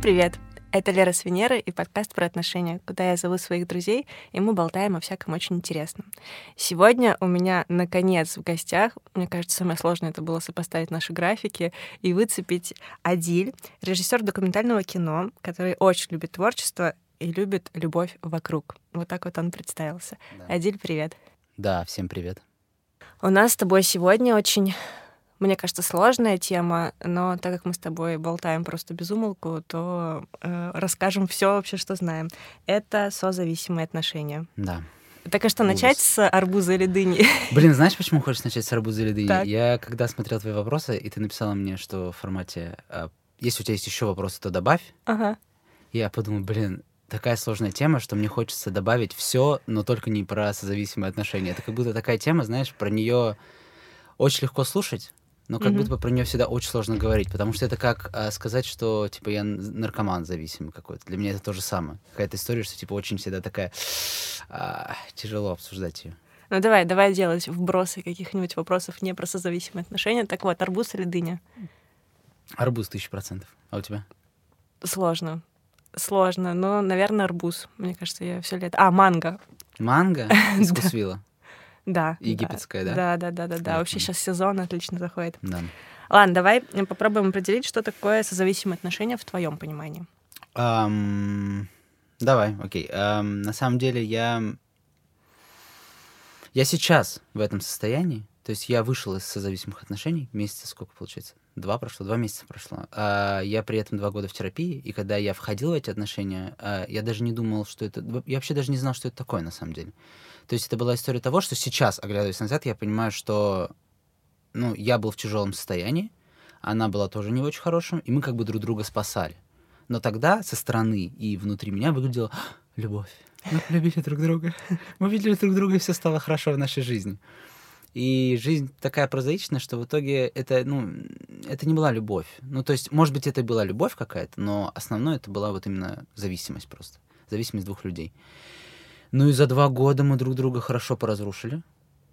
Всем привет! Это Лера с Венеры и подкаст про отношения, куда я зову своих друзей, и мы болтаем о всяком очень интересном. Сегодня у меня, наконец, в гостях, мне кажется, самое сложное это было сопоставить наши графики и выцепить Адиль, режиссер документального кино, который очень любит творчество и любит любовь вокруг. Вот так вот он представился. Да. Адиль, привет. Да, всем привет. У нас с тобой сегодня очень мне кажется, сложная тема, но так как мы с тобой болтаем просто без умолку, то э, расскажем все вообще, что знаем. Это созависимые отношения. Да. Так а что, Ужас. начать с арбуза или дыни? Блин, знаешь, почему хочешь начать с арбуза или дыни? Так. Я когда смотрел твои вопросы, и ты написала мне, что в формате э, «Если у тебя есть еще вопросы, то добавь». Ага. Я подумал, блин, такая сложная тема, что мне хочется добавить все, но только не про созависимые отношения. Это как будто такая тема, знаешь, про нее очень легко слушать, но как mm-hmm. будто бы про нее всегда очень сложно говорить, потому что это как а, сказать, что типа я наркоман зависимый какой-то. Для меня это то же самое. Какая-то история, что типа очень всегда такая а, тяжело обсуждать ее. Ну давай, давай делать вбросы каких-нибудь вопросов не про созависимые отношения. Так вот, арбуз или дыня? Арбуз тысяча процентов. А у тебя? Сложно. Сложно, но, наверное, арбуз. Мне кажется, я все лето... А, манго. Манго? Из Кусвилла? Да. Египетская, да? Да, да, да, да, да. Вообще сейчас сезон отлично заходит. Да. Ладно, давай попробуем определить, что такое созависимые отношения в твоем понимании. Um, давай, окей. Okay. Um, на самом деле я я сейчас в этом состоянии. То есть я вышел из созависимых отношений. Месяца сколько получается? Два прошло, два месяца прошло. А, я при этом два года в терапии, и когда я входил в эти отношения, а, я даже не думал, что это... Я вообще даже не знал, что это такое на самом деле. То есть это была история того, что сейчас, оглядываясь назад, я понимаю, что ну, я был в тяжелом состоянии, она была тоже не очень хорошим, и мы как бы друг друга спасали. Но тогда со стороны и внутри меня выглядело любовь. Мы полюбили друг друга. Мы видели друг друга, и все стало хорошо в нашей жизни. И жизнь такая прозаичная, что в итоге это, ну, это не была любовь. Ну, то есть, может быть, это была любовь какая-то, но основное это была вот именно зависимость просто. Зависимость двух людей. Ну и за два года мы друг друга хорошо поразрушили.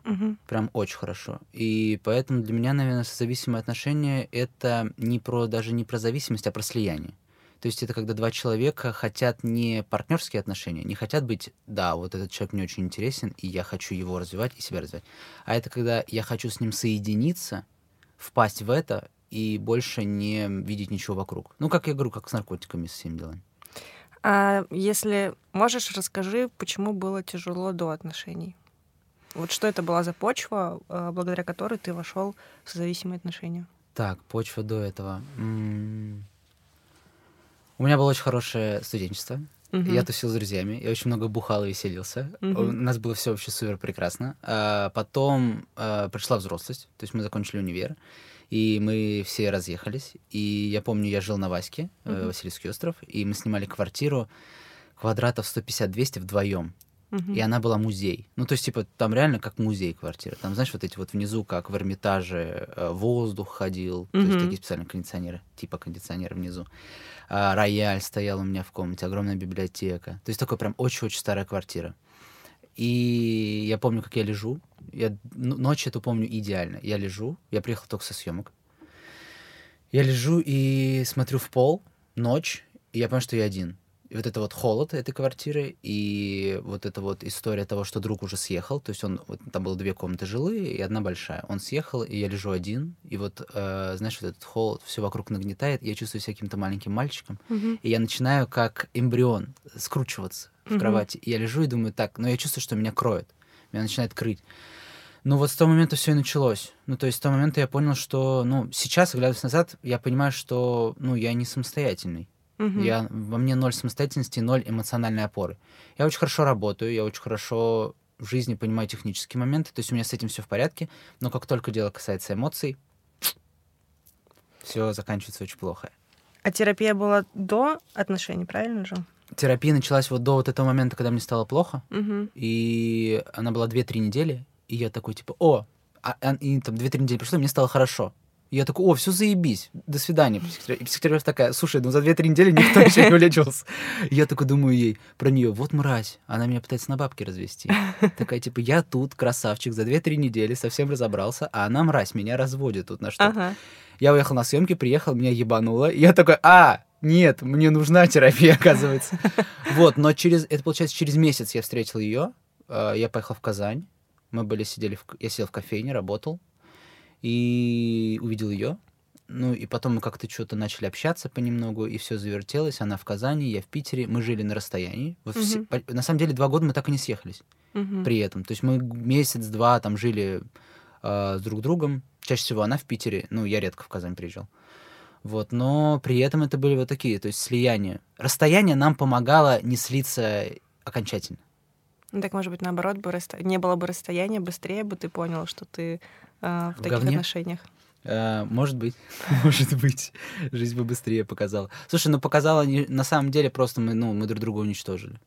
Угу. Прям очень хорошо. И поэтому для меня, наверное, созависимые отношения это не про даже не про зависимость, а про слияние. То есть это когда два человека хотят не партнерские отношения, не хотят быть, да, вот этот человек мне очень интересен, и я хочу его развивать и себя развивать. А это когда я хочу с ним соединиться, впасть в это и больше не видеть ничего вокруг. Ну, как я говорю, как с наркотиками, с всеми делами. А если можешь, расскажи, почему было тяжело до отношений? Вот что это была за почва, а, благодаря которой ты вошел в созависимые отношения? Так, почва до этого. У меня было очень хорошее студенчество. Uh-huh. Я тусил с друзьями, я очень много бухал и веселился. Uh-huh. У нас было все вообще супер прекрасно. А потом а, пришла взрослость, то есть мы закончили универ. И мы все разъехались. И я помню, я жил на Ваське, uh-huh. Васильевский остров, и мы снимали квартиру квадратов 150-200 вдвоем. Uh-huh. И она была музей. Ну, то есть, типа, там реально как музей квартира. Там, знаешь, вот эти вот внизу, как в Эрмитаже, э, воздух ходил, uh-huh. то есть такие специальные кондиционеры, типа кондиционеры внизу. А, рояль стоял у меня в комнате, огромная библиотека. То есть, такой прям очень-очень старая квартира. И я помню, как я лежу. Я ночь эту помню идеально. Я лежу, я приехал только со съемок. Я лежу и смотрю в пол, ночь, и я понимаю, что я один. И вот это вот холод этой квартиры, и вот эта вот история того, что друг уже съехал, то есть он, вот, там было две комнаты жилые и одна большая. Он съехал, и я лежу один, и вот, э, знаешь, вот этот холод все вокруг нагнетает, и я чувствую себя каким-то маленьким мальчиком, mm-hmm. и я начинаю как эмбрион скручиваться в mm-hmm. кровати. И я лежу и думаю, так, но я чувствую, что меня кроет, меня начинает крыть. Ну вот с того момента все и началось. Ну то есть с того момента я понял, что, ну сейчас, оглядываясь назад, я понимаю, что, ну я не самостоятельный. Угу. Я, во мне ноль самостоятельности, ноль эмоциональной опоры. Я очень хорошо работаю, я очень хорошо в жизни понимаю технические моменты, то есть у меня с этим все в порядке, но как только дело касается эмоций, все заканчивается очень плохо. А терапия была до отношений, правильно же? Терапия началась вот до вот этого момента, когда мне стало плохо, угу. и она была 2-3 недели, и я такой типа, о, а, а, и там 2-3 недели прошло, и мне стало хорошо. Я такой, о, все заебись, до свидания. И психотерапевт такая, слушай, ну за 2-3 недели никто еще не вылечился. Я такой думаю ей про нее, вот мразь, она меня пытается на бабки развести. Такая, типа, я тут, красавчик, за 2-3 недели совсем разобрался, а она мразь, меня разводит тут на что. Ага. Я уехал на съемки, приехал, меня ебануло. И я такой, а, нет, мне нужна терапия, оказывается. Вот, но через, это получается, через месяц я встретил ее, э, я поехал в Казань, мы были, сидели, в, я сидел в кофейне, работал, и увидел ее, ну, и потом мы как-то что-то начали общаться понемногу, и все завертелось. Она в Казани, я в Питере. Мы жили на расстоянии. Вот все, uh-huh. На самом деле, два года мы так и не съехались uh-huh. при этом. То есть мы месяц-два там жили э, с друг другом. Чаще всего она в Питере. Ну, я редко в Казань приезжал. Вот, но при этом это были вот такие, то есть слияния. Расстояние нам помогало не слиться окончательно. Ну, так, может быть, наоборот, бы расто... не было бы расстояния, быстрее бы ты понял, что ты э, в, в таких говне? отношениях. Uh, может быть, может быть, жизнь бы быстрее показала. Слушай, ну показала не... на самом деле просто мы, ну, мы друг друга уничтожили.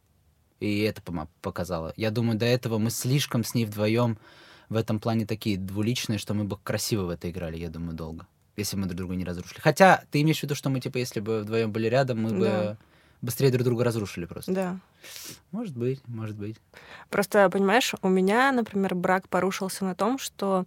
И это показало. Я думаю, до этого мы слишком с ней вдвоем в этом плане такие двуличные, что мы бы красиво в это играли, я думаю, долго. Если мы друг друга не разрушили. Хотя ты имеешь в виду, что мы, типа, если бы вдвоем были рядом, мы да. бы быстрее друг друга разрушили просто. Да. Может быть, может быть. Просто, понимаешь, у меня, например, брак порушился на том, что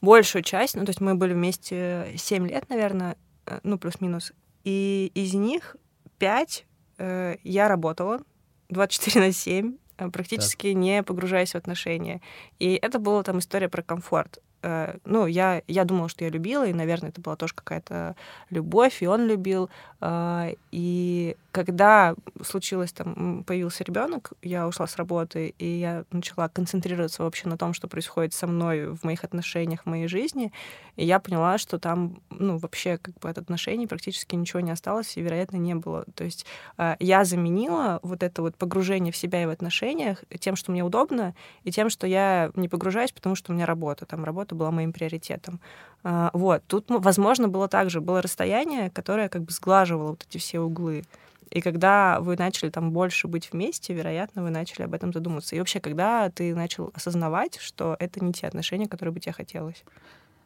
большую часть, ну, то есть мы были вместе 7 лет, наверное, э, ну, плюс-минус, и из них 5 э, я работала 24 на 7, э, практически так. не погружаясь в отношения. И это была там история про комфорт. Э, ну, я, я думала, что я любила, и, наверное, это была тоже какая-то любовь, и он любил. Э, и когда случилось там, появился ребенок, я ушла с работы, и я начала концентрироваться вообще на том, что происходит со мной в моих отношениях, в моей жизни, и я поняла, что там, ну, вообще как бы от отношений практически ничего не осталось, и, вероятно, не было. То есть э, я заменила вот это вот погружение в себя и в отношениях тем, что мне удобно, и тем, что я не погружаюсь, потому что у меня работа, там работа была моим приоритетом. А, вот. Тут, возможно, было также, было расстояние, которое как бы сглаживало вот эти все углы. И когда вы начали там больше быть вместе, вероятно, вы начали об этом задуматься. И вообще, когда ты начал осознавать, что это не те отношения, которые бы тебе хотелось?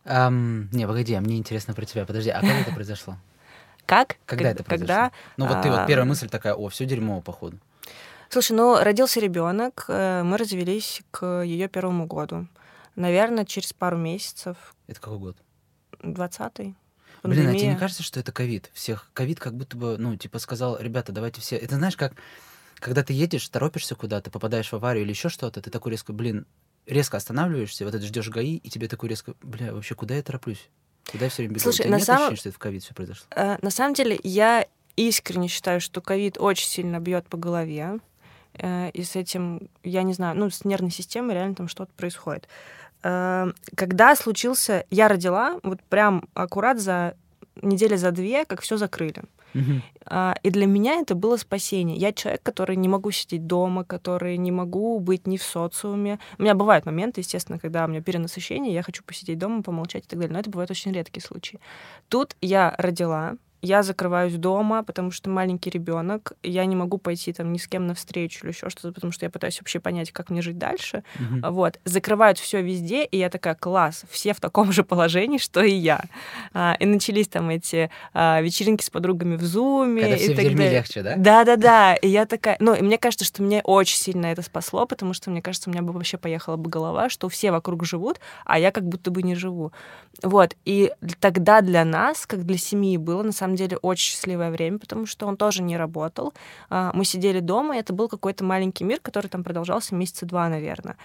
Um, не, погоди, а мне интересно про тебя. Подожди, а как это произошло? Как? Когда это произошло? Когда, ну вот ты вот первая мысль такая, о, все дерьмово, походу. Слушай, ну родился ребенок, э, мы развелись к ее первому году. Наверное, через пару месяцев. Это какой год? Двадцатый. Блин, а тебе не кажется, что это ковид? Всех ковид как будто бы, ну, типа сказал, ребята, давайте все. Это знаешь, как когда ты едешь, торопишься куда-то, попадаешь в аварию или еще что-то, ты такой резко, блин, резко останавливаешься, вот это ждешь ГАИ, и тебе такой резко, бля, вообще куда я тороплюсь? Куда я все время бегу? Слушай, на нет самом... ощущения, что это в ковид все произошло? Э, на самом деле, я искренне считаю, что ковид очень сильно бьет по голове. Э, и с этим, я не знаю, ну, с нервной системой реально там что-то происходит. Э, когда случился, я родила, вот прям аккурат за недели за две, как все закрыли. Uh-huh. И для меня это было спасение. Я человек, который не могу сидеть дома, который не могу быть ни в социуме. У меня бывают моменты, естественно, когда у меня перенасыщение, я хочу посидеть дома, помолчать и так далее, но это бывают очень редкие случаи. Тут я родила, я закрываюсь дома, потому что маленький ребенок, я не могу пойти там ни с кем навстречу или еще что-то, потому что я пытаюсь вообще понять, как мне жить дальше. Mm-hmm. Вот. Закрывают все везде, и я такая, класс, все в таком же положении, что и я. А, и начались там эти а, вечеринки с подругами в зуме. Когда и так далее. легче, да? Да-да-да. И я такая... Ну, и мне кажется, что мне очень сильно это спасло, потому что, мне кажется, у меня бы вообще поехала бы голова, что все вокруг живут, а я как будто бы не живу. Вот. И тогда для нас, как для семьи, было на самом деле очень счастливое время, потому что он тоже не работал. А, мы сидели дома, и это был какой-то маленький мир, который там продолжался месяца два, наверное.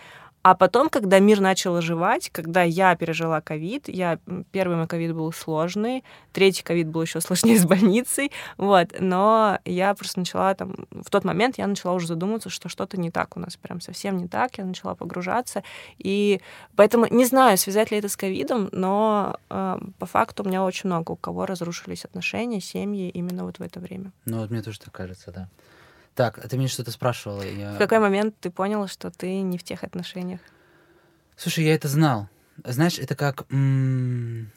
А потом, когда мир начал оживать, когда я пережила ковид, я первый мой ковид был сложный, третий ковид был еще сложнее с больницей, вот, но я просто начала там, в тот момент я начала уже задумываться, что что-то не так у нас, прям совсем не так, я начала погружаться, и поэтому не знаю, связать ли это с ковидом, но э, по факту у меня очень много у кого разрушились отношения, семьи именно вот в это время. Ну вот мне тоже так кажется, да. Так, а ты меня что-то спрашивала. Я... В какой момент ты понял, что ты не в тех отношениях? Слушай, я это знал. Знаешь, это как... М-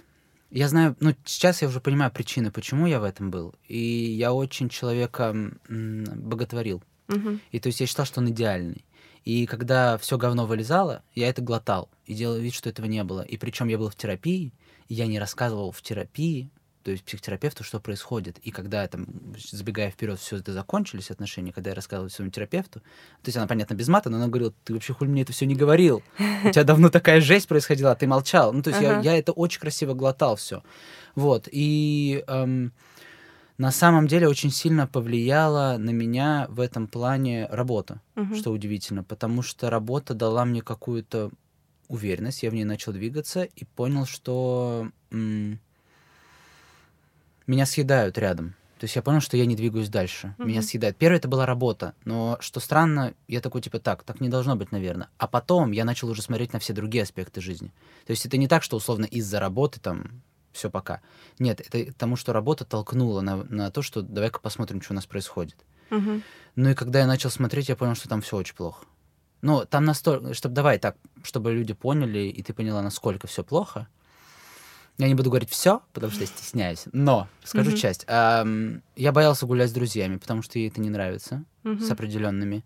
я знаю, ну, сейчас я уже понимаю причины, почему я в этом был. И я очень человека м- боготворил. Угу. И то есть я считал, что он идеальный. И когда все говно вылезало, я это глотал и делал вид, что этого не было. И причем я был в терапии, и я не рассказывал в терапии то есть психотерапевту, что происходит. И когда, там, забегая вперед, все это закончились отношения, когда я рассказывал своему терапевту, то есть она, понятно, без мата, но она говорила, ты вообще хуй мне это все не говорил. У тебя давно такая жесть происходила, а ты молчал. Ну, то есть я, я это очень красиво глотал все. Вот. И... Эм, На самом деле очень сильно повлияла на меня в этом плане работа, Мгм. что удивительно, потому что работа дала мне какую-то уверенность, я в ней начал двигаться и понял, что м, меня съедают рядом. То есть я понял, что я не двигаюсь дальше. Меня Мгм. съедает. Первое это была работа, но что странно, я такой типа так, так не должно быть, наверное. А потом я начал уже смотреть на все другие аспекты жизни. То есть это не так, что условно из-за работы там все пока. Нет, это тому, что работа толкнула на, на то, что давай-ка посмотрим, что у нас происходит. Мгм. Ну и когда я начал смотреть, я понял, что там все очень плохо. Ну, там настолько, чтобы давай так, чтобы люди поняли, и ты поняла, насколько все плохо. Я не буду говорить все, потому что я стесняюсь. Но скажу Мгм. часть. Ам, я боялся гулять с друзьями, потому что ей это не нравится, Мгм. с определенными.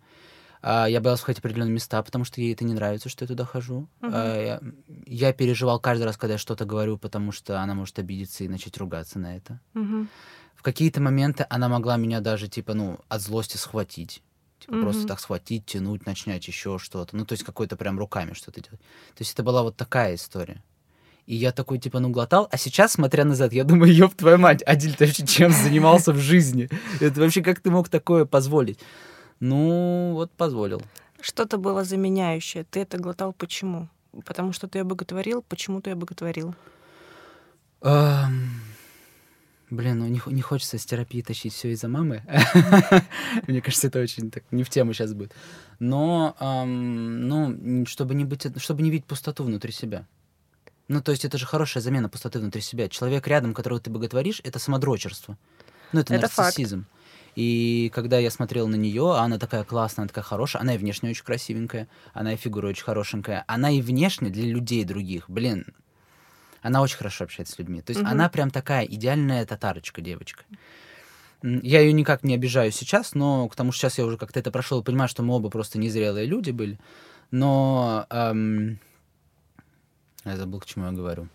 А, я боялся ходить в определенные места, потому что ей это не нравится, что я туда хожу. Мгм. А, я, я переживал каждый раз, когда я что-то говорю, потому что она может обидеться и начать ругаться на это. Мгм. В какие-то моменты она могла меня даже, типа, ну, от злости схватить. Типа, просто Мгм. так схватить, тянуть, начинать еще что-то. Ну, то есть какой-то прям руками что-то делать. То есть это была вот такая история. И я такой, типа, ну, глотал. А сейчас, смотря назад, я думаю, ёб твою мать, Адиль, ты вообще чем занимался в жизни? Это вообще как ты мог такое позволить? Ну, вот позволил. Что-то было заменяющее. Ты это глотал почему? Потому что ты ее боготворил, почему ты ее боготворил? Ам, Блин, ну не, не хочется с терапии тащить все из-за мамы. Мне кажется, это очень так не в тему сейчас будет. Но, ам, ну, чтобы не быть, чтобы не видеть пустоту внутри себя. Ну, то есть это же хорошая замена пустоты внутри себя. Человек рядом, которого ты боготворишь, это самодрочерство. Ну, это, Это факт. нарциссизм. И когда я смотрел на нее, а она такая классная, она такая хорошая, она и внешне очень красивенькая, она и фигура очень хорошенькая, она и внешне для людей других, блин, она очень хорошо общается с людьми. То есть Мгм. она прям такая идеальная татарочка, девочка. Я ее никак не обижаю сейчас, но к тому, что сейчас я уже как-то это прошел понимаю, что мы оба просто незрелые люди были. Но эм, я забыл, к чему я говорю.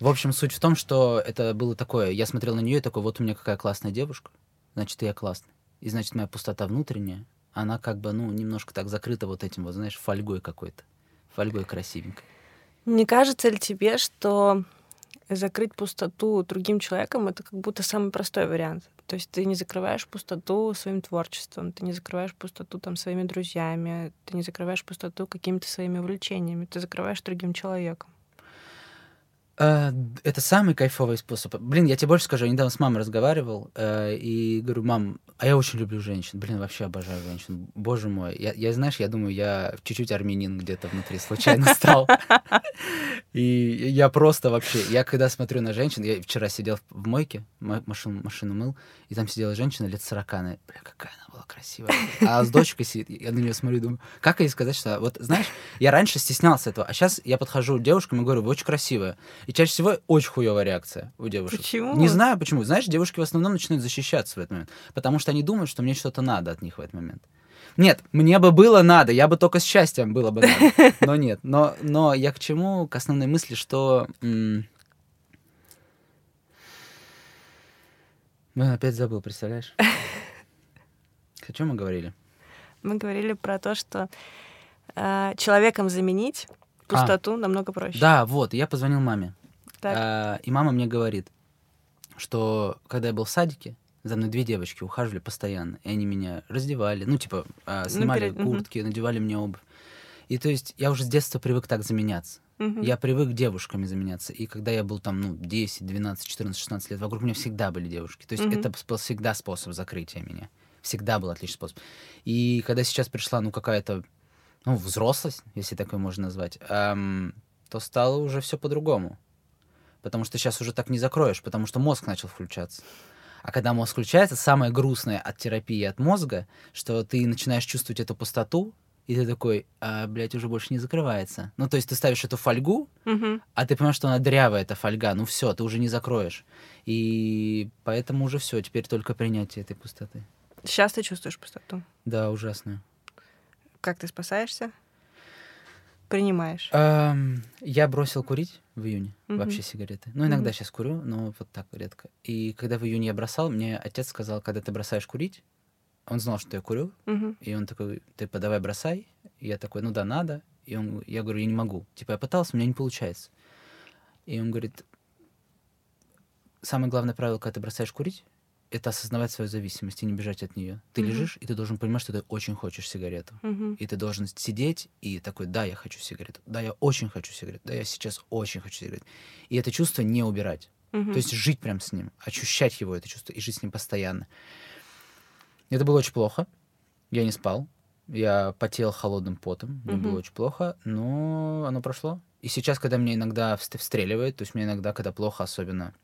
В общем, суть в том, что это было такое. Я смотрел на нее и такой, вот у меня какая классная девушка, значит, я классный. И значит, моя пустота внутренняя, она как бы, ну, немножко так закрыта вот этим вот, знаешь, фольгой какой-то. Фольгой красивенькой. Не кажется ли тебе, что закрыть пустоту другим человеком это как будто самый простой вариант? То есть ты не закрываешь пустоту своим творчеством, ты не закрываешь пустоту там своими друзьями, ты не закрываешь пустоту какими-то своими увлечениями, ты закрываешь другим человеком. Э, Это самый кайфовый способ. Блин, я тебе больше скажу, я недавно с мамой разговаривал э, и говорю, мам, а я очень люблю женщин. Блин, вообще обожаю женщин. Боже мой. Я, я знаешь, я думаю, я чуть-чуть армянин где-то внутри случайно стал. И я просто вообще, я когда смотрю на женщин, я вчера сидел в мойке, ма- машину, машину мыл, и там сидела женщина лет 40, она, бля, какая она была красивая. А с дочкой сидит, я на нее смотрю и думаю, как ей сказать, что... Вот, знаешь, я раньше стеснялся этого, а сейчас я подхожу к девушкам и говорю, вы очень красивая. И чаще всего очень хуевая реакция у девушек. Почему? Не знаю почему. Знаешь, девушки в основном начинают защищаться в этот момент, потому что они думают, что мне что-то надо от них в этот момент. Нет, мне бы было надо, я бы только с счастьем было бы надо. Но нет. Но, но я к чему? К основной мысли, что... м, Блин, опять забыл, представляешь? О чем мы говорили? Мы говорили про то, что э, человеком заменить пустоту намного проще. Да, вот, я позвонил маме. Так. А, и мама мне говорит, что когда я был в садике, за мной две девочки ухаживали постоянно, и они меня раздевали, ну, типа, а, снимали перед- мгм. куртки, надевали мне обувь. И то есть я уже с детства привык так заменяться. Мгм. Я привык девушками заменяться. И когда я был там, ну, 10, 12, 14, 16 лет, вокруг меня всегда были девушки. То есть Мгм. это был всегда способ закрытия меня. Всегда был отличный способ. И когда сейчас пришла, ну, какая-то, ну, взрослость, если такое можно назвать, ам, то стало уже все по-другому. Потому что сейчас уже так не закроешь, потому что мозг начал включаться. А когда мозг включается, самое грустное от терапии от мозга, что ты начинаешь чувствовать эту пустоту, и ты такой, а, блядь, уже больше не закрывается. Ну, то есть ты ставишь эту фольгу, Мгм. а ты понимаешь, что она дрявая, эта фольга. Ну все, ты уже не закроешь. И поэтому уже все, теперь только принятие этой пустоты. Сейчас ты чувствуешь пустоту. Да, ужасно. Как ты спасаешься? Принимаешь. Ам, я бросил курить в июне, Мгм. вообще сигареты. Ну, иногда Мгм. сейчас курю, но вот так редко. И когда в июне я бросал, мне отец сказал, когда ты бросаешь курить, он знал, что я курю, Мгм. и он такой, ты подавай, бросай. И я такой, ну да, надо. И он, я говорю, я не могу. Типа, я пытался, у меня не получается. И он говорит, самое главное правило, когда ты бросаешь курить, это осознавать свою зависимость и не бежать от нее. Ты mm-hmm. лежишь, и ты должен понимать, что ты очень хочешь сигарету. Mm-hmm. И ты должен сидеть и такой, да, я хочу сигарету, да, я очень хочу сигарету, да, я сейчас очень хочу сигарету. И это чувство не убирать. Mm-hmm. То есть жить прям с ним, ощущать его, это чувство, и жить с ним постоянно. Это было очень плохо. Я не спал. Я потел холодным потом. Мне mm-hmm. было очень плохо, но оно прошло. И сейчас, когда мне иногда встреливает, то есть мне иногда, когда плохо особенно,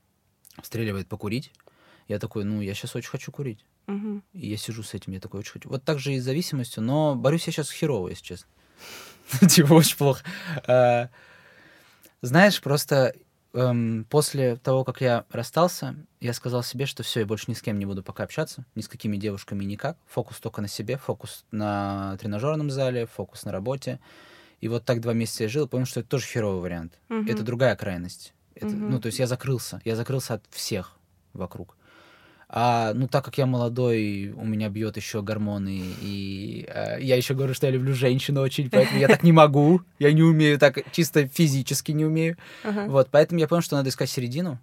встреливает покурить, я такой, ну, я сейчас очень хочу курить. Угу. И я сижу с этим, я такой очень хочу. Вот так же и с зависимостью, но борюсь я сейчас херово, если честно. Типа очень плохо. А, знаешь, просто эм, после того, как я расстался, я сказал себе, что все, я больше ни с кем не буду пока общаться, ни с какими девушками никак. Фокус только на себе, фокус на тренажерном зале, фокус на работе. И вот так два месяца я жил, понял, что это тоже херовый вариант. Угу. Это другая крайность. Это, угу. Ну, то есть я закрылся. Я закрылся от всех вокруг. А, ну, так как я молодой, у меня бьет еще гормоны, и э, я еще говорю, что я люблю женщину очень, поэтому я так не могу, я не умею так, чисто физически не умею. Uh-huh. Вот, поэтому я понял, что надо искать середину.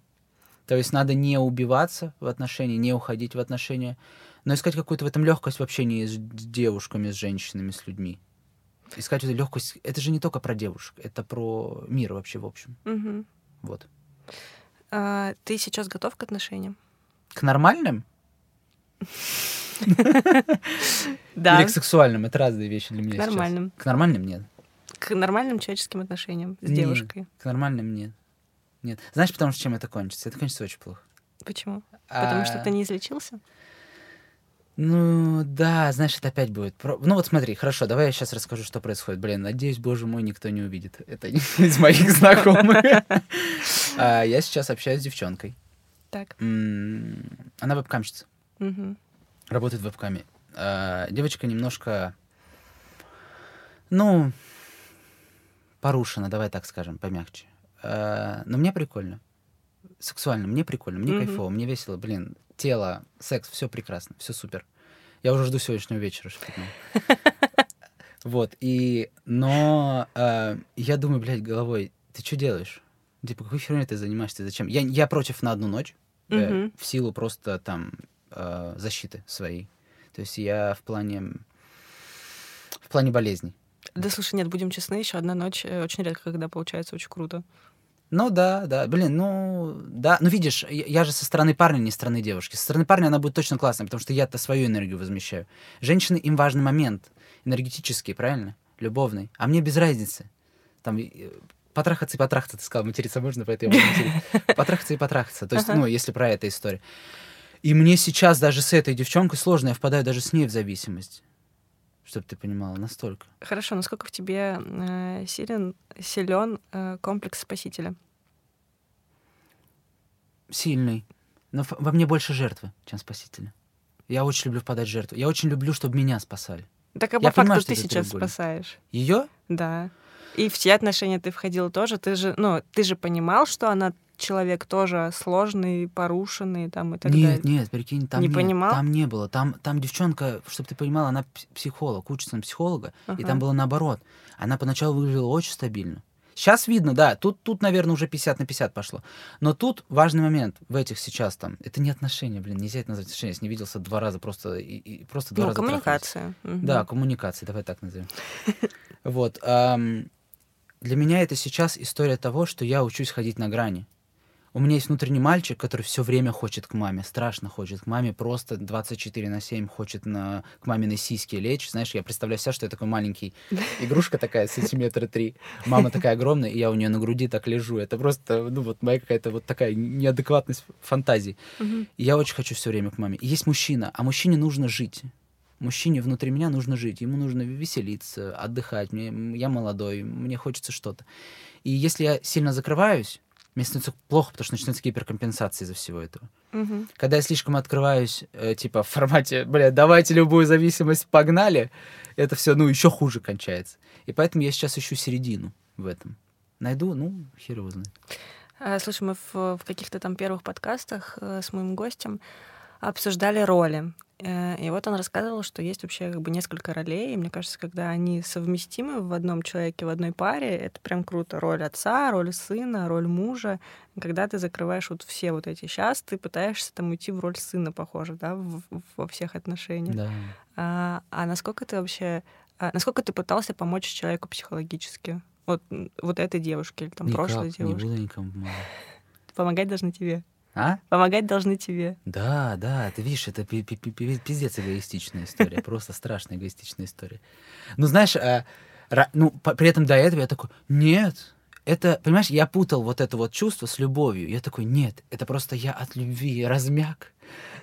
То есть надо не убиваться в отношении, не уходить в отношения, но искать какую-то в этом легкость в общении с девушками, с женщинами, с людьми. Искать эту легкость. Это же не только про девушек, это про мир вообще в общем. Uh-huh. Вот. А, ты сейчас готов к отношениям? К нормальным? Да. Или к сексуальным? Это разные вещи для меня К нормальным. К нормальным нет. К нормальным человеческим отношениям с девушкой. К нормальным нет. Нет. Знаешь, потому что чем это кончится? Это кончится очень плохо. Почему? Потому что ты не излечился? Ну, да, это опять будет. Ну вот смотри, хорошо, давай я сейчас расскажу, что происходит. Блин, надеюсь, боже мой, никто не увидит. Это из моих знакомых. А, я сейчас общаюсь с девчонкой. Так. Она вебкамщица. Угу. Работает в вебкаме. А, девочка немножко, ну, порушена, давай так скажем, помягче. А, но мне прикольно. Сексуально, мне прикольно, мне угу. кайфово, мне весело. Блин, тело, секс, все прекрасно, все супер. Я уже жду сегодняшнего вечера, чтобы Вот, и, но э, я думаю, блядь, головой, ты что делаешь? Типа, какой херней ты занимаешься? Зачем? Я, я против на одну ночь, mm-hmm. э, в силу просто там э, защиты своей. То есть я в плане в плане болезней. Да слушай, нет, будем честны, еще одна ночь э, очень редко, когда получается очень круто. Ну да, да, блин, ну да, ну видишь, я, я же со стороны парня, не со стороны девушки. Со стороны парня она будет точно классная, потому что я-то свою энергию возмещаю. Женщины, им важный момент, энергетический, правильно? Любовный. А мне без разницы. Там потрахаться и потрахаться, ты сказал, материться можно, поэтому я буду Потрахаться и потрахаться. То есть, ну, если про эту историю. И мне сейчас даже с этой девчонкой сложно, я впадаю даже с ней в зависимость. Чтобы ты понимала, настолько. Хорошо, насколько в тебе э, силен, силен э, комплекс спасителя? Сильный. Но во мне больше жертвы, чем спасителя. Я очень люблю впадать в жертву. Я очень люблю, чтобы меня спасали. Так а по я факту понимаю, ты сейчас спасаешь. Ее? Да. И в те отношения ты входил тоже, ты же, ну, ты же понимал, что она человек тоже сложный, порушенный там и так нет, далее. Нет, нет, прикинь, там не нет, понимал? там не было. Там, там девчонка, чтобы ты понимала, она психолог, учится на психолога, ага. и там было наоборот. Она поначалу выглядела очень стабильно. Сейчас видно, да, тут, тут, наверное, уже 50 на 50 пошло. Но тут важный момент в этих сейчас там. Это не отношения, блин, нельзя это назвать отношения. Я с ней виделся два раза просто, и, и просто два ну, раза коммуникация. Угу. Да, коммуникация, давай так назовем. Вот для меня это сейчас история того, что я учусь ходить на грани. У меня есть внутренний мальчик, который все время хочет к маме, страшно хочет к маме, просто 24 на 7 хочет на, к маминой сиське лечь. Знаешь, я представляю себя, что я такой маленький, игрушка такая, сантиметра три, мама такая огромная, и я у нее на груди так лежу. Это просто, ну вот моя какая-то вот такая неадекватность фантазии. И я очень хочу все время к маме. И есть мужчина, а мужчине нужно жить мужчине внутри меня нужно жить, ему нужно веселиться, отдыхать, мне, я молодой, мне хочется что-то. И если я сильно закрываюсь, мне становится плохо, потому что начинается гиперкомпенсация из-за всего этого. Угу. Когда я слишком открываюсь, э, типа в формате, бля, давайте любую зависимость, погнали, это все, ну, еще хуже кончается. И поэтому я сейчас ищу середину в этом. Найду, ну, хер его знает. А, слушай, мы в, в каких-то там первых подкастах э, с моим гостем обсуждали роли. Э, и вот он рассказывал, что есть вообще как бы несколько ролей, и мне кажется, когда они совместимы в одном человеке, в одной паре, это прям круто. Роль отца, роль сына, роль мужа. Когда ты закрываешь вот все вот эти сейчас, ты пытаешься там уйти в роль сына, похоже, да, в, во всех отношениях. Да. А, а насколько ты вообще, а, насколько ты пытался помочь человеку психологически? Вот, вот этой девушке или там Никак, прошлой девушке? не буду никому помогать. Помогать должны тебе. А? Помогать должны тебе. Да, да, ты видишь, это пи- пи- пи- пиздец эгоистичная история, просто страшная эгоистичная история. Ну, знаешь, ра- ну, при этом до этого я такой, нет, это, понимаешь, я путал вот это вот чувство с любовью. Я такой, нет, это просто я от любви размяк.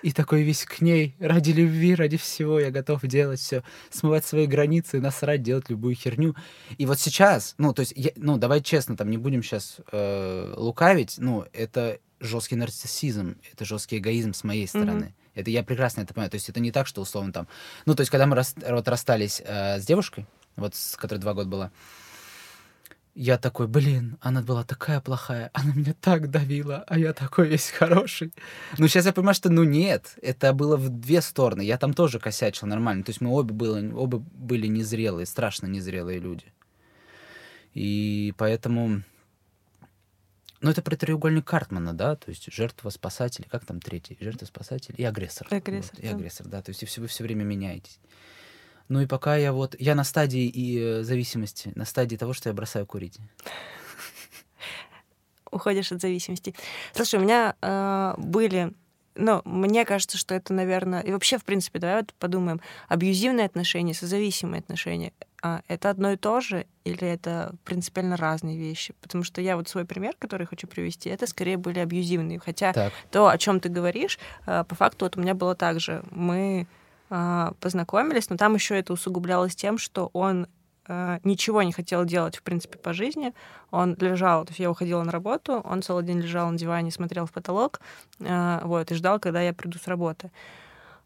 И такой весь к ней, ради любви, ради всего, я готов делать все, смывать свои границы, насрать, делать любую херню. И вот сейчас, ну, то есть, я, ну, давай честно, там, не будем сейчас э, лукавить, ну, это жесткий нарциссизм, это жесткий эгоизм с моей стороны. Mm-hmm. Это я прекрасно это понимаю. То есть это не так, что условно там... Ну, то есть когда мы рас, вот расстались э, с девушкой, вот с которой два года была, я такой, блин, она была такая плохая, она меня так давила, а я такой весь хороший. Ну, сейчас я понимаю, что ну нет, это было в две стороны. Я там тоже косячил нормально. То есть мы обе, были, оба были незрелые, страшно незрелые люди. И поэтому ну, это про треугольник Картмана, да, то есть жертва, спасатель, как там третий? Жертва, спасатель и агрессор. Агрессор. Вот, и агрессор, да, то есть и все, вы все время меняетесь. Ну и пока я вот, я на стадии и э, зависимости, на стадии того, что я бросаю курить. Уходишь от зависимости. Слушай, у меня э, были ну, мне кажется, что это, наверное, и вообще, в принципе, давай вот подумаем, абьюзивные отношения, созависимые отношения, это одно и то же или это принципиально разные вещи? Потому что я вот свой пример, который хочу привести, это скорее были абьюзивные. Хотя так. то, о чем ты говоришь, а, по факту вот у меня было так же. Мы а, познакомились, но там еще это усугублялось тем, что он Э, ничего не хотел делать, в принципе, по жизни. Он лежал, то есть я уходила на работу, он целый день лежал на диване, смотрел в потолок, э, вот, и ждал, когда я приду с работы.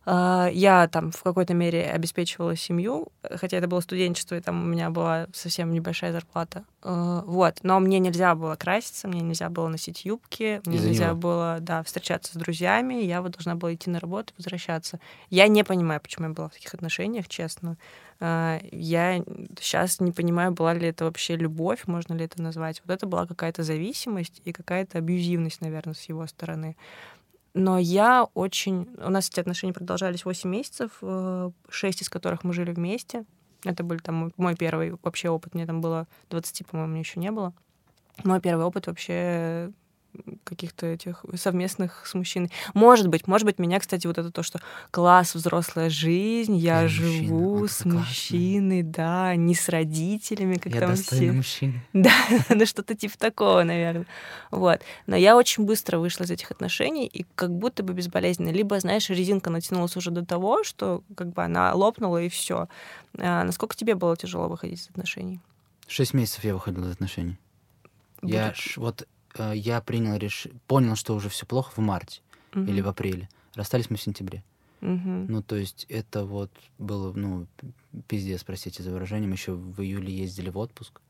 А, я там в какой-то мере обеспечивала семью, хотя это было студенчество, и там у меня была совсем небольшая зарплата. А, вот. Но мне нельзя было краситься, мне нельзя было носить юбки, мне нельзя него. было, да, встречаться с друзьями, я вот должна была идти на работу, возвращаться. Я не понимаю, почему я была в таких отношениях, честно. А, я сейчас не понимаю, была ли это вообще любовь, можно ли это назвать. Вот это была какая-то зависимость и какая-то абьюзивность, наверное, с его стороны. Но я очень... У нас эти отношения продолжались 8 месяцев, 6 э, из которых мы жили вместе. Это был там мой первый вообще опыт. Мне там было 20, по-моему, еще не было. Мой первый опыт вообще каких-то этих совместных с мужчиной. Может быть, может быть, меня, кстати, вот это то, что класс, взрослая жизнь, я, я живу мужчина, с мужчиной, да, не с родителями, как я там все. мужчины. Да, ну что-то типа такого, наверное. Вот. Но я очень быстро вышла из этих отношений, и как будто бы безболезненно. Либо, знаешь, резинка натянулась уже до того, что как бы она лопнула, и все. А насколько тебе было тяжело выходить из отношений? Шесть месяцев я выходил из отношений. Будет... Я ж, вот Э, я принял реш... понял, что уже все плохо в марте угу. или в апреле. Расстались мы в сентябре. Угу. Ну, то есть это вот было, ну, пиздец, простите за выражение. Мы еще в июле ездили в отпуск.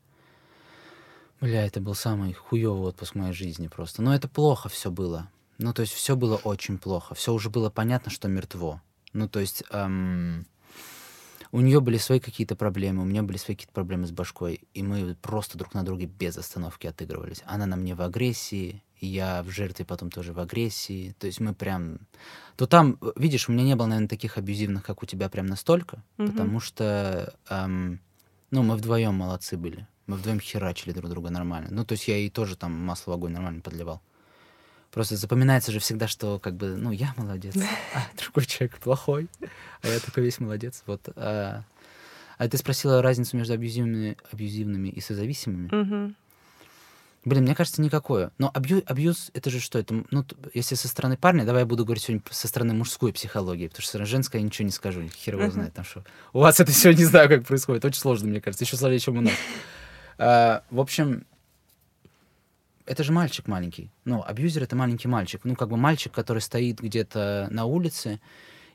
Бля, это был самый хуёвый отпуск в моей жизни просто. Но это плохо все было. Ну, то есть все было очень плохо. Все уже было понятно, что мертво. Ну, то есть эм, у нее были свои какие-то проблемы, у меня были свои какие-то проблемы с башкой, и мы просто друг на друге без остановки отыгрывались. Она на мне в агрессии, я в жертве потом тоже в агрессии. То есть мы прям... То там, видишь, у меня не было, наверное, таких абьюзивных, как у тебя, прям настолько, mm-hmm. потому что, эм, ну, мы вдвоем молодцы были. Мы вдвоем херачили друг друга нормально. Ну, то есть я ей тоже там масло в огонь нормально подливал. Просто запоминается же всегда, что как бы, ну, я молодец, а другой человек плохой, а я такой весь молодец. Вот. А, а ты спросила разницу между абьюзивными, абьюзивными и созависимыми? Угу. Блин, мне кажется, никакое. Но абью, абьюз — это же что? Это, ну, если со стороны парня, давай я буду говорить сегодня со стороны мужской психологии, потому что женская я ничего не скажу, хер его знает там что. У вас это все не знаю, как происходит. Очень сложно, мне кажется, еще сложнее, чем у нас. А, в общем, это же мальчик маленький. Ну, абьюзер — это маленький мальчик. Ну, как бы мальчик, который стоит где-то на улице,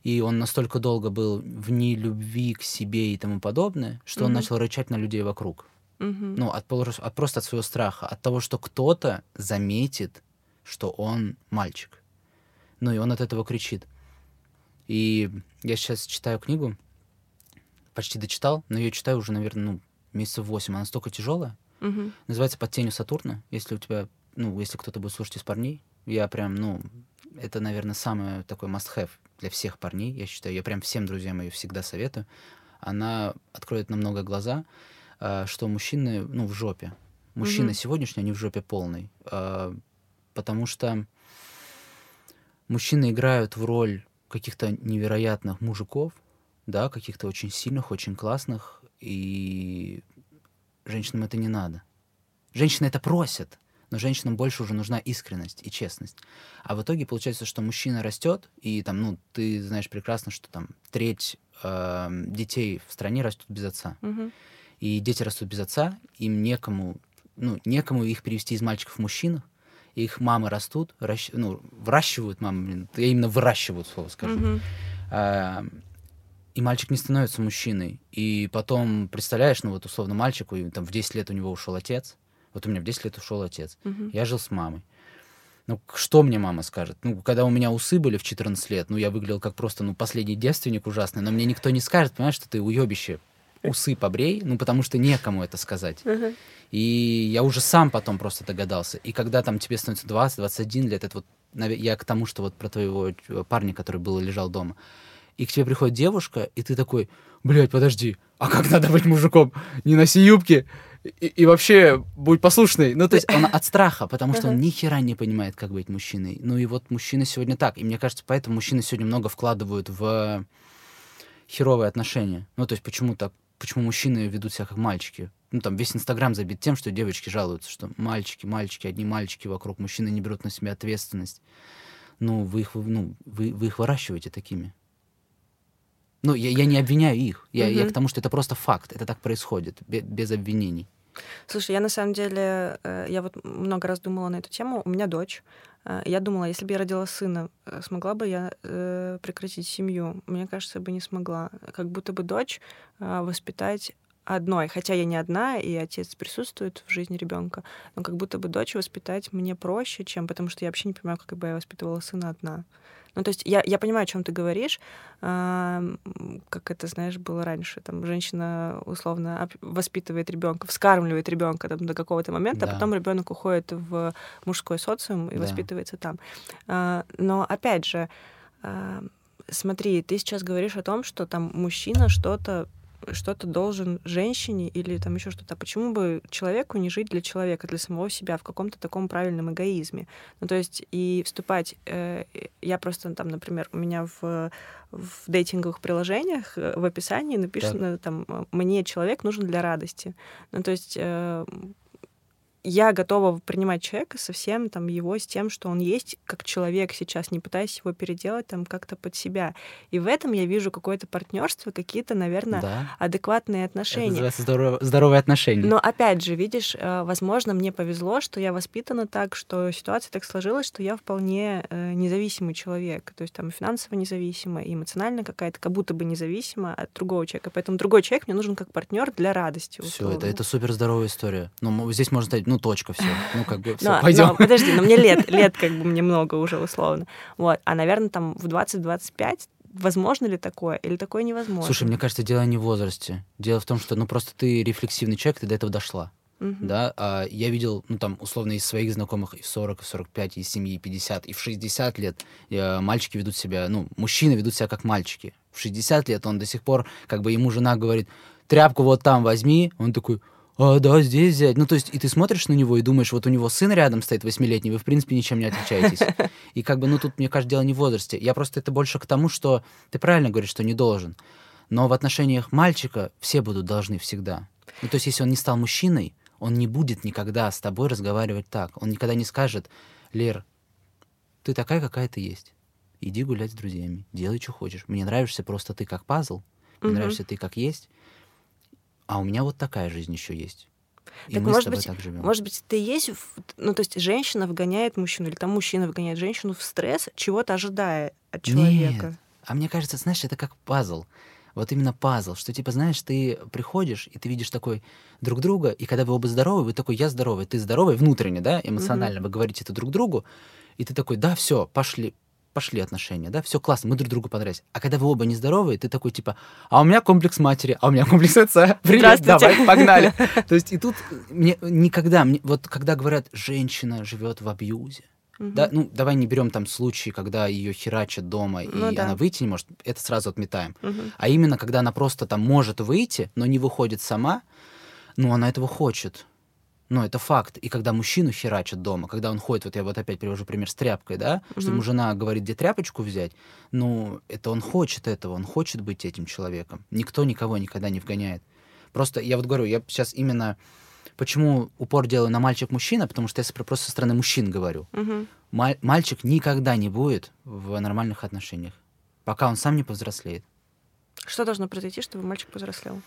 и он настолько долго был в нелюбви к себе и тому подобное, что mm-hmm. он начал рычать на людей вокруг. Mm-hmm. Ну, от, от, просто от своего страха, от того, что кто-то заметит, что он мальчик. Ну, и он от этого кричит. И я сейчас читаю книгу, почти дочитал, но я читаю уже, наверное, ну, месяцев восемь. Она настолько тяжелая. Мгм. Называется «Под тенью Сатурна». Если у тебя, ну, если кто-то будет слушать из парней, я прям, ну, это, наверное, самое такой must-have для всех парней, я считаю. Я прям всем друзьям ее всегда советую. Она откроет намного глаза, а, что мужчины, ну, в жопе. Мужчины Мгм. сегодняшние, они в жопе полной. а, Потому что мужчины играют в роль каких-то невероятных мужиков, да, каких-то очень сильных, очень классных, и женщинам это не надо. Женщины это просят, но женщинам больше уже нужна искренность и честность. А в итоге получается, что мужчина растет, и там, ну, ты знаешь прекрасно, что там треть э, детей в стране растут без отца. Мгм. И дети растут без отца, им некому, ну, некому их перевести из мальчиков в мужчин. Их мамы растут, ращ- ну, выращивают мамы, блин, я именно выращивают, слово скажу. А, и мальчик не становится мужчиной. И потом, представляешь, ну вот условно мальчику, и там в 10 лет у него ушел отец. Вот у меня в 10 лет ушел отец. Мгм. Я жил с мамой. Ну, что мне мама скажет? Ну, когда у меня усы были в 14 лет, ну, я выглядел как просто, ну, последний девственник ужасный, но мне никто не скажет, понимаешь, что ты уебище, усы побрей, ну, потому что некому это сказать. Ага. И я уже сам потом просто догадался. И когда там тебе становится 20-21 лет, это вот я к тому, что вот про твоего э, парня, который был и лежал дома. И к тебе приходит девушка, и ты такой, блядь, подожди, а как надо быть мужиком? Не носи юбки и, и вообще будь послушный. Ну, то есть он от страха, потому что он ни хера не понимает, как быть мужчиной. Ну и вот мужчины сегодня так. И мне кажется, поэтому мужчины сегодня много вкладывают в херовые отношения. Ну, то есть почему так? Почему мужчины ведут себя как мальчики? Ну, там весь Инстаграм забит тем, что девочки жалуются, что мальчики, мальчики, одни мальчики вокруг, мужчины не берут на себя ответственность. Ну, вы их, ну, вы, вы их выращиваете такими. Ну, я, я не обвиняю их. Я, я Мгм. к тому, что это просто факт. Это так происходит, бе- без обвинений. Слушай, я на самом деле, э, я вот много раз думала на эту тему. У меня дочь. Э, Я думала, если бы я родила сына, э, смогла бы я прекратить семью? Мне кажется, бы не смогла. Как будто бы дочь воспитать одной, хотя я не одна, и отец присутствует в жизни ребенка, но как будто бы дочь воспитать мне проще, чем потому что я вообще не понимаю, как бы я воспитывала сына одна. Ну, то есть я, я понимаю, о чем ты говоришь, а, м, как это, знаешь, было раньше. Там женщина условно воспитывает ребенка, вскармливает ребенка там, до какого-то момента, Да. а потом ребенок уходит в мужской социум и Да. воспитывается там. А, но опять же, а, смотри, ты сейчас говоришь о том, что там мужчина что-то что-то должен женщине или там еще что-то. А Почему бы человеку не жить для человека, для самого себя в каком-то таком правильном эгоизме? Ну, то есть и вступать... э, я просто там, например, у меня в, в дейтинговых приложениях э, в описании написано там э, «мне человек нужен для радости». Ну, то есть э, я готова принимать человека со всем там его, с тем, что он есть, как человек сейчас, не пытаясь его переделать там как-то под себя. И в этом я вижу какое-то партнерство, какие-то, наверное, Да. адекватные Это отношения. называется здорово- здоровые отношения. Но опять же, видишь, э, возможно, мне повезло, что я воспитана так, что ситуация так сложилась, что я вполне э, независимый человек. То есть там финансово независимая, и эмоционально какая-то, как будто бы независима от другого человека. Поэтому другой человек мне нужен как партнер для радости. Все, это, это супер здоровая история. Ну, мо- здесь можно сказать, ну, точка, все. Ну, как бы, все, Но, пойдем. но подожди, но мне лет, лет как бы мне много уже условно. Вот. А, наверное, там в 20-25 возможно ли такое или такое невозможно? Слушай, мне кажется, дело не в возрасте. Дело в том, что, ну, просто ты рефлексивный человек, ты до этого дошла. Мгм. Да, а я видел, ну, там, условно, из своих знакомых и в 40, и в 45, и в 7, и 50, и в 60 лет э, мальчики ведут себя, ну, мужчины ведут себя как мальчики. В 60 лет он до сих пор, как бы, ему жена говорит, тряпку вот там возьми, он такой, а, да, здесь взять. Ну, то есть, и ты смотришь на него и думаешь, вот у него сын рядом стоит восьмилетний, вы, в принципе, ничем не отличаетесь. И как бы, ну, тут, мне кажется, дело не в возрасте. Я просто это больше к тому, что ты правильно говоришь, что не должен. Но в отношениях мальчика все будут должны всегда. Ну, то есть, если он не стал мужчиной, он не будет никогда с тобой разговаривать так. Он никогда не скажет, Лер, ты такая, какая ты есть. Иди гулять с друзьями, делай, что хочешь. Мне нравишься просто ты как пазл, мне Мгм. нравишься ты как есть, а у меня вот такая жизнь еще есть. И Так, мы с может тобой быть, так живем. Может быть, ты есть, ну, то есть женщина вгоняет мужчину, или там мужчина вгоняет женщину в стресс, чего-то ожидая от человека. Нет. А мне кажется, знаешь, это как пазл. Вот именно пазл, что типа, знаешь, ты приходишь, и ты видишь такой друг друга, и когда вы оба здоровы, вы такой, я здоровый, ты здоровый, внутренне, да, эмоционально, вы говорите это друг другу, и ты такой, да, все, пошли, пошли отношения, да, все классно, мы друг другу понравились. А когда вы оба нездоровые, ты такой типа, а у меня комплекс матери, а у меня комплекс отца. Привет, давай, погнали. То есть и тут мне никогда, мне, вот когда говорят, женщина живет в абьюзе, Угу. Да, ну, давай не берем там случаи, когда ее херачат дома, ну, и да. она выйти не может, это сразу отметаем. Угу. А именно, когда она просто там может выйти, но не выходит сама, ну, она этого хочет. Ну, это факт. И когда мужчину херачат дома, когда он ходит, вот я вот опять привожу пример с тряпкой, да, mm-hmm. что ему жена говорит, где тряпочку взять, ну, это он хочет этого, он хочет быть этим человеком. Никто никого никогда не вгоняет. Просто я вот говорю, я сейчас именно... Почему упор делаю на мальчик-мужчина? Потому что я просто со стороны мужчин говорю. Маль- мальчик никогда не будет в нормальных отношениях, пока он сам не повзрослеет. Что должно произойти, чтобы мальчик повзрослел?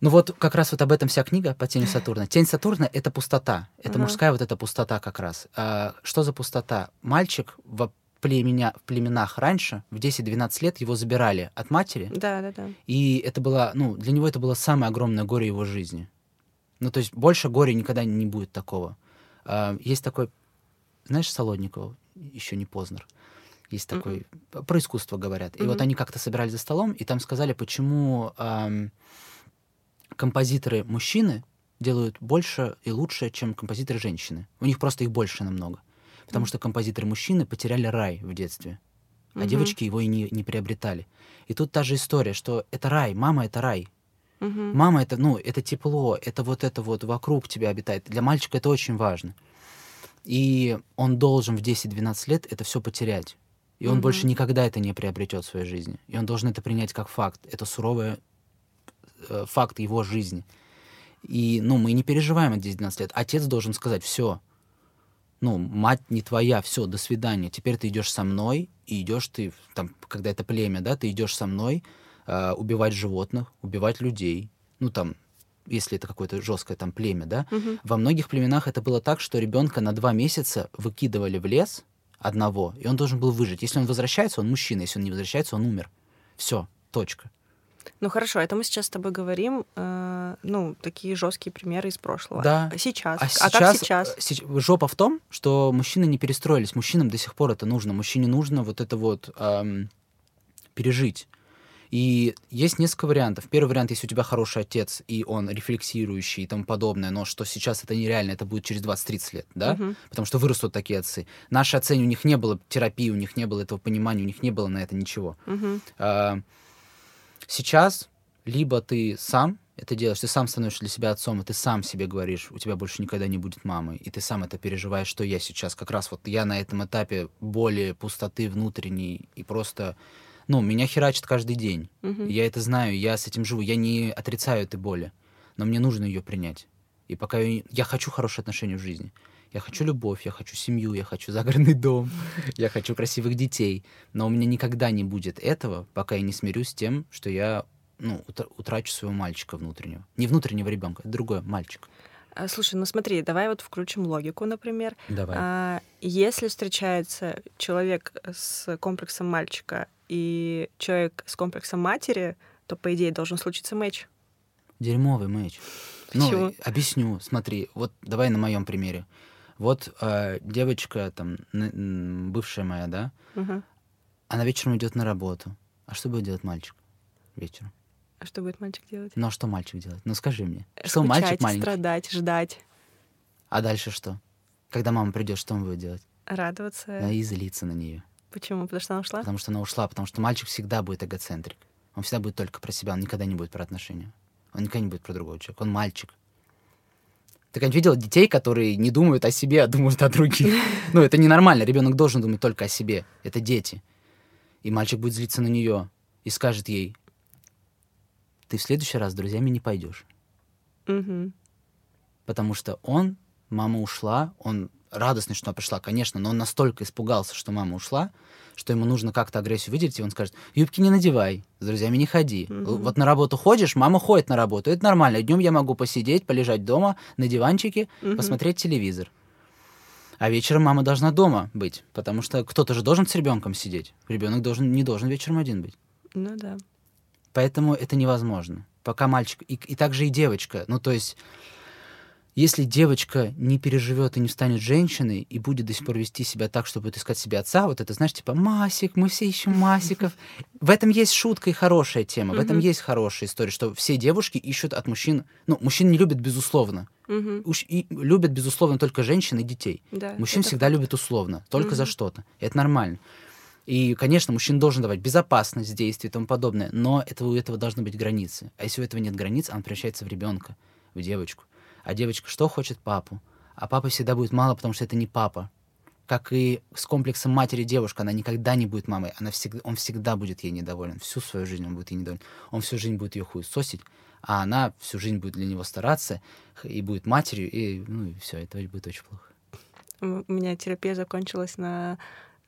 Ну вот как раз вот об этом вся книга по тени Сатурна. Тень Сатурна — это пустота. Это uh мужская вот эта пустота как раз. А, что за пустота? Мальчик в, племеня, в племенах раньше, в 10-12 лет, его забирали от матери. Да, да, да. И это было, ну, для него это было самое огромное горе его жизни. Ну, то есть больше горя никогда не будет такого. А, есть такой, знаешь, Солодников, еще не Познер. Есть такой, mm-hmm. про искусство говорят. И mm-hmm. вот они как-то собирались за столом, и там сказали, почему... Эм, композиторы мужчины делают больше и лучше, чем композиторы женщины. У них просто их больше намного. Потому mm. что композиторы мужчины потеряли рай в детстве, а mm-hmm. девочки его и не, не приобретали. И тут та же история, что это рай, мама это рай. Mm-hmm. Мама это, ну, это тепло, это вот это вот вокруг тебя обитает. Для мальчика это очень важно. И он должен в 10-12 лет это все потерять. И он mm-hmm. больше никогда это не приобретет в своей жизни. И он должен это принять как факт. Это суровая э, факт его жизни. И, ну, мы не переживаем от 10-12 лет. Отец должен сказать, все, ну, мать не твоя, все, до свидания. Теперь ты идешь со мной, и идешь ты, там, когда это племя, да, ты идешь со мной э, убивать животных, убивать людей. Ну, там, если это какое-то жесткое там племя, да. Угу. Во многих племенах это было так, что ребенка на два месяца выкидывали в лес одного, и он должен был выжить. Если он возвращается, он мужчина, если он не возвращается, он умер. Все, точка. Ну хорошо, это мы сейчас с тобой говорим, э, ну, такие жесткие примеры из прошлого. Да. А сейчас? А, а как сейчас? Э, жопа в том, что мужчины не перестроились. Мужчинам до сих пор это нужно. Мужчине нужно вот это вот эм, пережить. И есть несколько вариантов. Первый вариант, если у тебя хороший отец, и он рефлексирующий и тому подобное, но что сейчас это нереально, это будет через 20-30 лет, да? Uh-huh. Потому что вырастут такие отцы. Наши отцы, у них не было терапии, у них не было этого понимания, у них не было на это ничего. Uh-huh. А, Сейчас либо ты сам это делаешь, ты сам становишься для себя отцом, и ты сам себе говоришь, у тебя больше никогда не будет мамы, и ты сам это переживаешь, что я сейчас как раз вот я на этом этапе боли, пустоты внутренней, и просто, ну, меня херачит каждый день. Угу. Я это знаю, я с этим живу, я не отрицаю этой боли, но мне нужно ее принять. И пока я, я хочу хорошие отношения в жизни, я хочу любовь, я хочу семью, я хочу загородный дом, я хочу красивых детей. Но у меня никогда не будет этого, пока я не смирюсь с тем, что я ну, утрачу своего мальчика внутреннего. Не внутреннего ребенка, это другой мальчик. А, слушай, ну смотри, давай вот включим логику, например. Давай. А, если встречается человек с комплексом мальчика и человек с комплексом матери, то, по идее, должен случиться матч. Дерьмовый матч. Ну, объясню. Смотри, вот давай на моем примере. Вот э, девочка, там, бывшая моя, да, угу. она вечером идет на работу. А что будет делать мальчик вечером? А что будет мальчик делать? Ну а что мальчик делает? Ну скажи мне. Скучать, что мальчик маленький? страдать, ждать. А дальше что? Когда мама придет, что он будет делать? Радоваться. Да, и злиться на нее. Почему? Потому что она ушла? Потому что она ушла, потому что мальчик всегда будет эгоцентрик. Он всегда будет только про себя, он никогда не будет про отношения. Он никогда не будет про другого человека. Он мальчик. Ты когда видела детей, которые не думают о себе, а думают о других? Ну, это ненормально. Ребенок должен думать только о себе. Это дети. И мальчик будет злиться на нее и скажет ей, ты в следующий раз с друзьями не пойдешь. Угу. Потому что он, мама ушла, он радостный, что она пришла, конечно, но он настолько испугался, что мама ушла, что ему нужно как-то агрессию выделить, и он скажет, юбки не надевай, с друзьями не ходи. Угу. Вот на работу ходишь, мама ходит на работу, это нормально. Днем я могу посидеть, полежать дома на диванчике, угу. посмотреть телевизор. А вечером мама должна дома быть, потому что кто-то же должен с ребенком сидеть. Ребенок должен, не должен вечером один быть. Ну да. Поэтому это невозможно. Пока мальчик... И, и также и девочка. Ну, то есть если девочка не переживет и не станет женщиной и будет до сих пор вести себя так, чтобы искать себе отца, вот это, знаешь, типа Масик, мы все ищем Масиков. В этом есть шутка и хорошая тема, в этом есть хорошая история, что все девушки ищут от мужчин, ну, мужчин не любят безусловно. И любят, безусловно, только женщин и детей. Мужчин всегда любят условно, только за что-то. Это нормально. И, конечно, мужчина должен давать безопасность действий и тому подобное, но это, у этого должны быть границы. А если у этого нет границ, он превращается в ребенка, в девочку. А девочка что хочет? Папу. А папы всегда будет мало, потому что это не папа. Как и с комплексом матери девушка, она никогда не будет мамой, она всегда, он всегда будет ей недоволен. Всю свою жизнь он будет ей недоволен. Он всю жизнь будет ее хуесосить, а она всю жизнь будет для него стараться и будет матерью, и, ну, и все, это будет очень плохо. У меня терапия закончилась на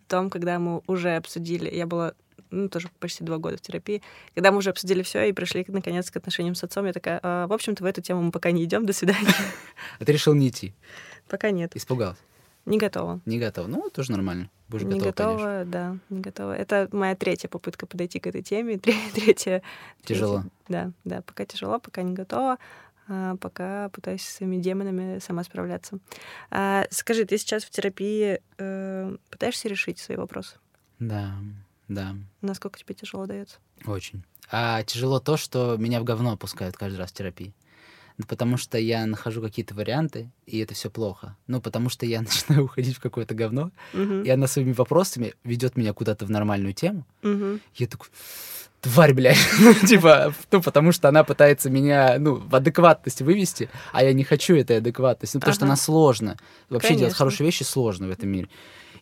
том, когда мы уже обсудили, я была ну, тоже почти два года в терапии. Когда мы уже обсудили все и пришли, наконец, к отношениям с отцом, я такая, а, в общем-то, в эту тему мы пока не идем, до свидания. А ты решил не идти? Пока нет. Испугался? Не готова. Не готова. Ну, тоже нормально. Будешь не готова, готова да, не готова. Это моя третья попытка подойти к этой теме. Третья. Тяжело. Третья, да, да, пока тяжело, пока не готова. А пока пытаюсь с своими демонами сама справляться. А, скажи, ты сейчас в терапии э, пытаешься решить свои вопросы? Да, да. Насколько тебе тяжело дается? Очень. А тяжело то, что меня в говно опускают каждый раз в терапии. Ну, потому что я нахожу какие-то варианты, и это все плохо. Ну, потому что я начинаю уходить в какое-то говно, uh-huh. и она своими вопросами ведет меня куда-то в нормальную тему. Uh-huh. Я такой, тварь, блядь. типа, ну, потому что она пытается меня, ну, в адекватность вывести, а я не хочу этой адекватности, ну, потому ага. что она сложна. Вообще Конечно. делать хорошие вещи сложно в этом мире.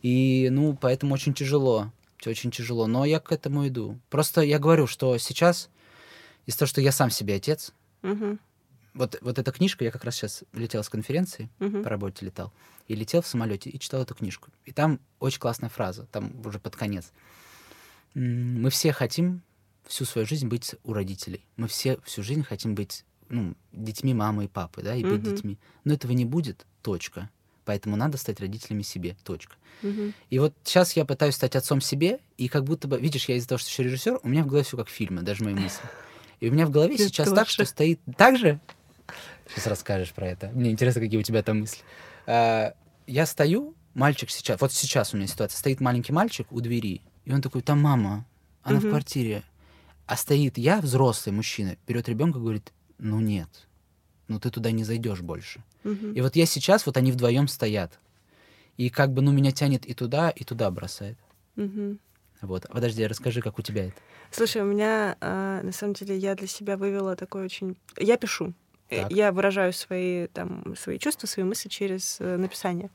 И, ну, поэтому очень тяжело очень тяжело, но я к этому иду. Просто я говорю, что сейчас из-за того, что я сам себе отец, угу. вот, вот эта книжка, я как раз сейчас летел с конференции, угу. по работе летал, и летел в самолете и читал эту книжку. И там очень классная фраза, там уже под конец. Мы все хотим всю свою жизнь быть у родителей. Мы все всю жизнь хотим быть ну, детьми мамы и папы, да, и угу. быть детьми. Но этого не будет, точка. Поэтому надо стать родителями себе. Точка. Угу. И вот сейчас я пытаюсь стать отцом себе, и как будто бы, видишь, я из-за того, что еще режиссер, у меня в голове все как фильмы, даже мои мысли. И у меня в голове сейчас так, что стоит... Так же? Сейчас расскажешь про это. Мне интересно, какие у тебя там мысли. А, я стою, мальчик сейчас, вот сейчас у меня ситуация, стоит маленький мальчик у двери, и он такой, там мама, она угу. в квартире. А стоит я, взрослый мужчина, берет ребенка и говорит, ну нет, ну ты туда не зайдешь больше. Угу. И вот я сейчас, вот они вдвоем стоят. И как бы, ну, меня тянет и туда, и туда бросает. Угу. Вот. Подожди, расскажи, как у тебя это. Слушай, у меня, э, на самом деле, я для себя вывела такой очень... Я пишу. Э, так. Я выражаю свои, там, свои чувства, свои мысли через э, написание.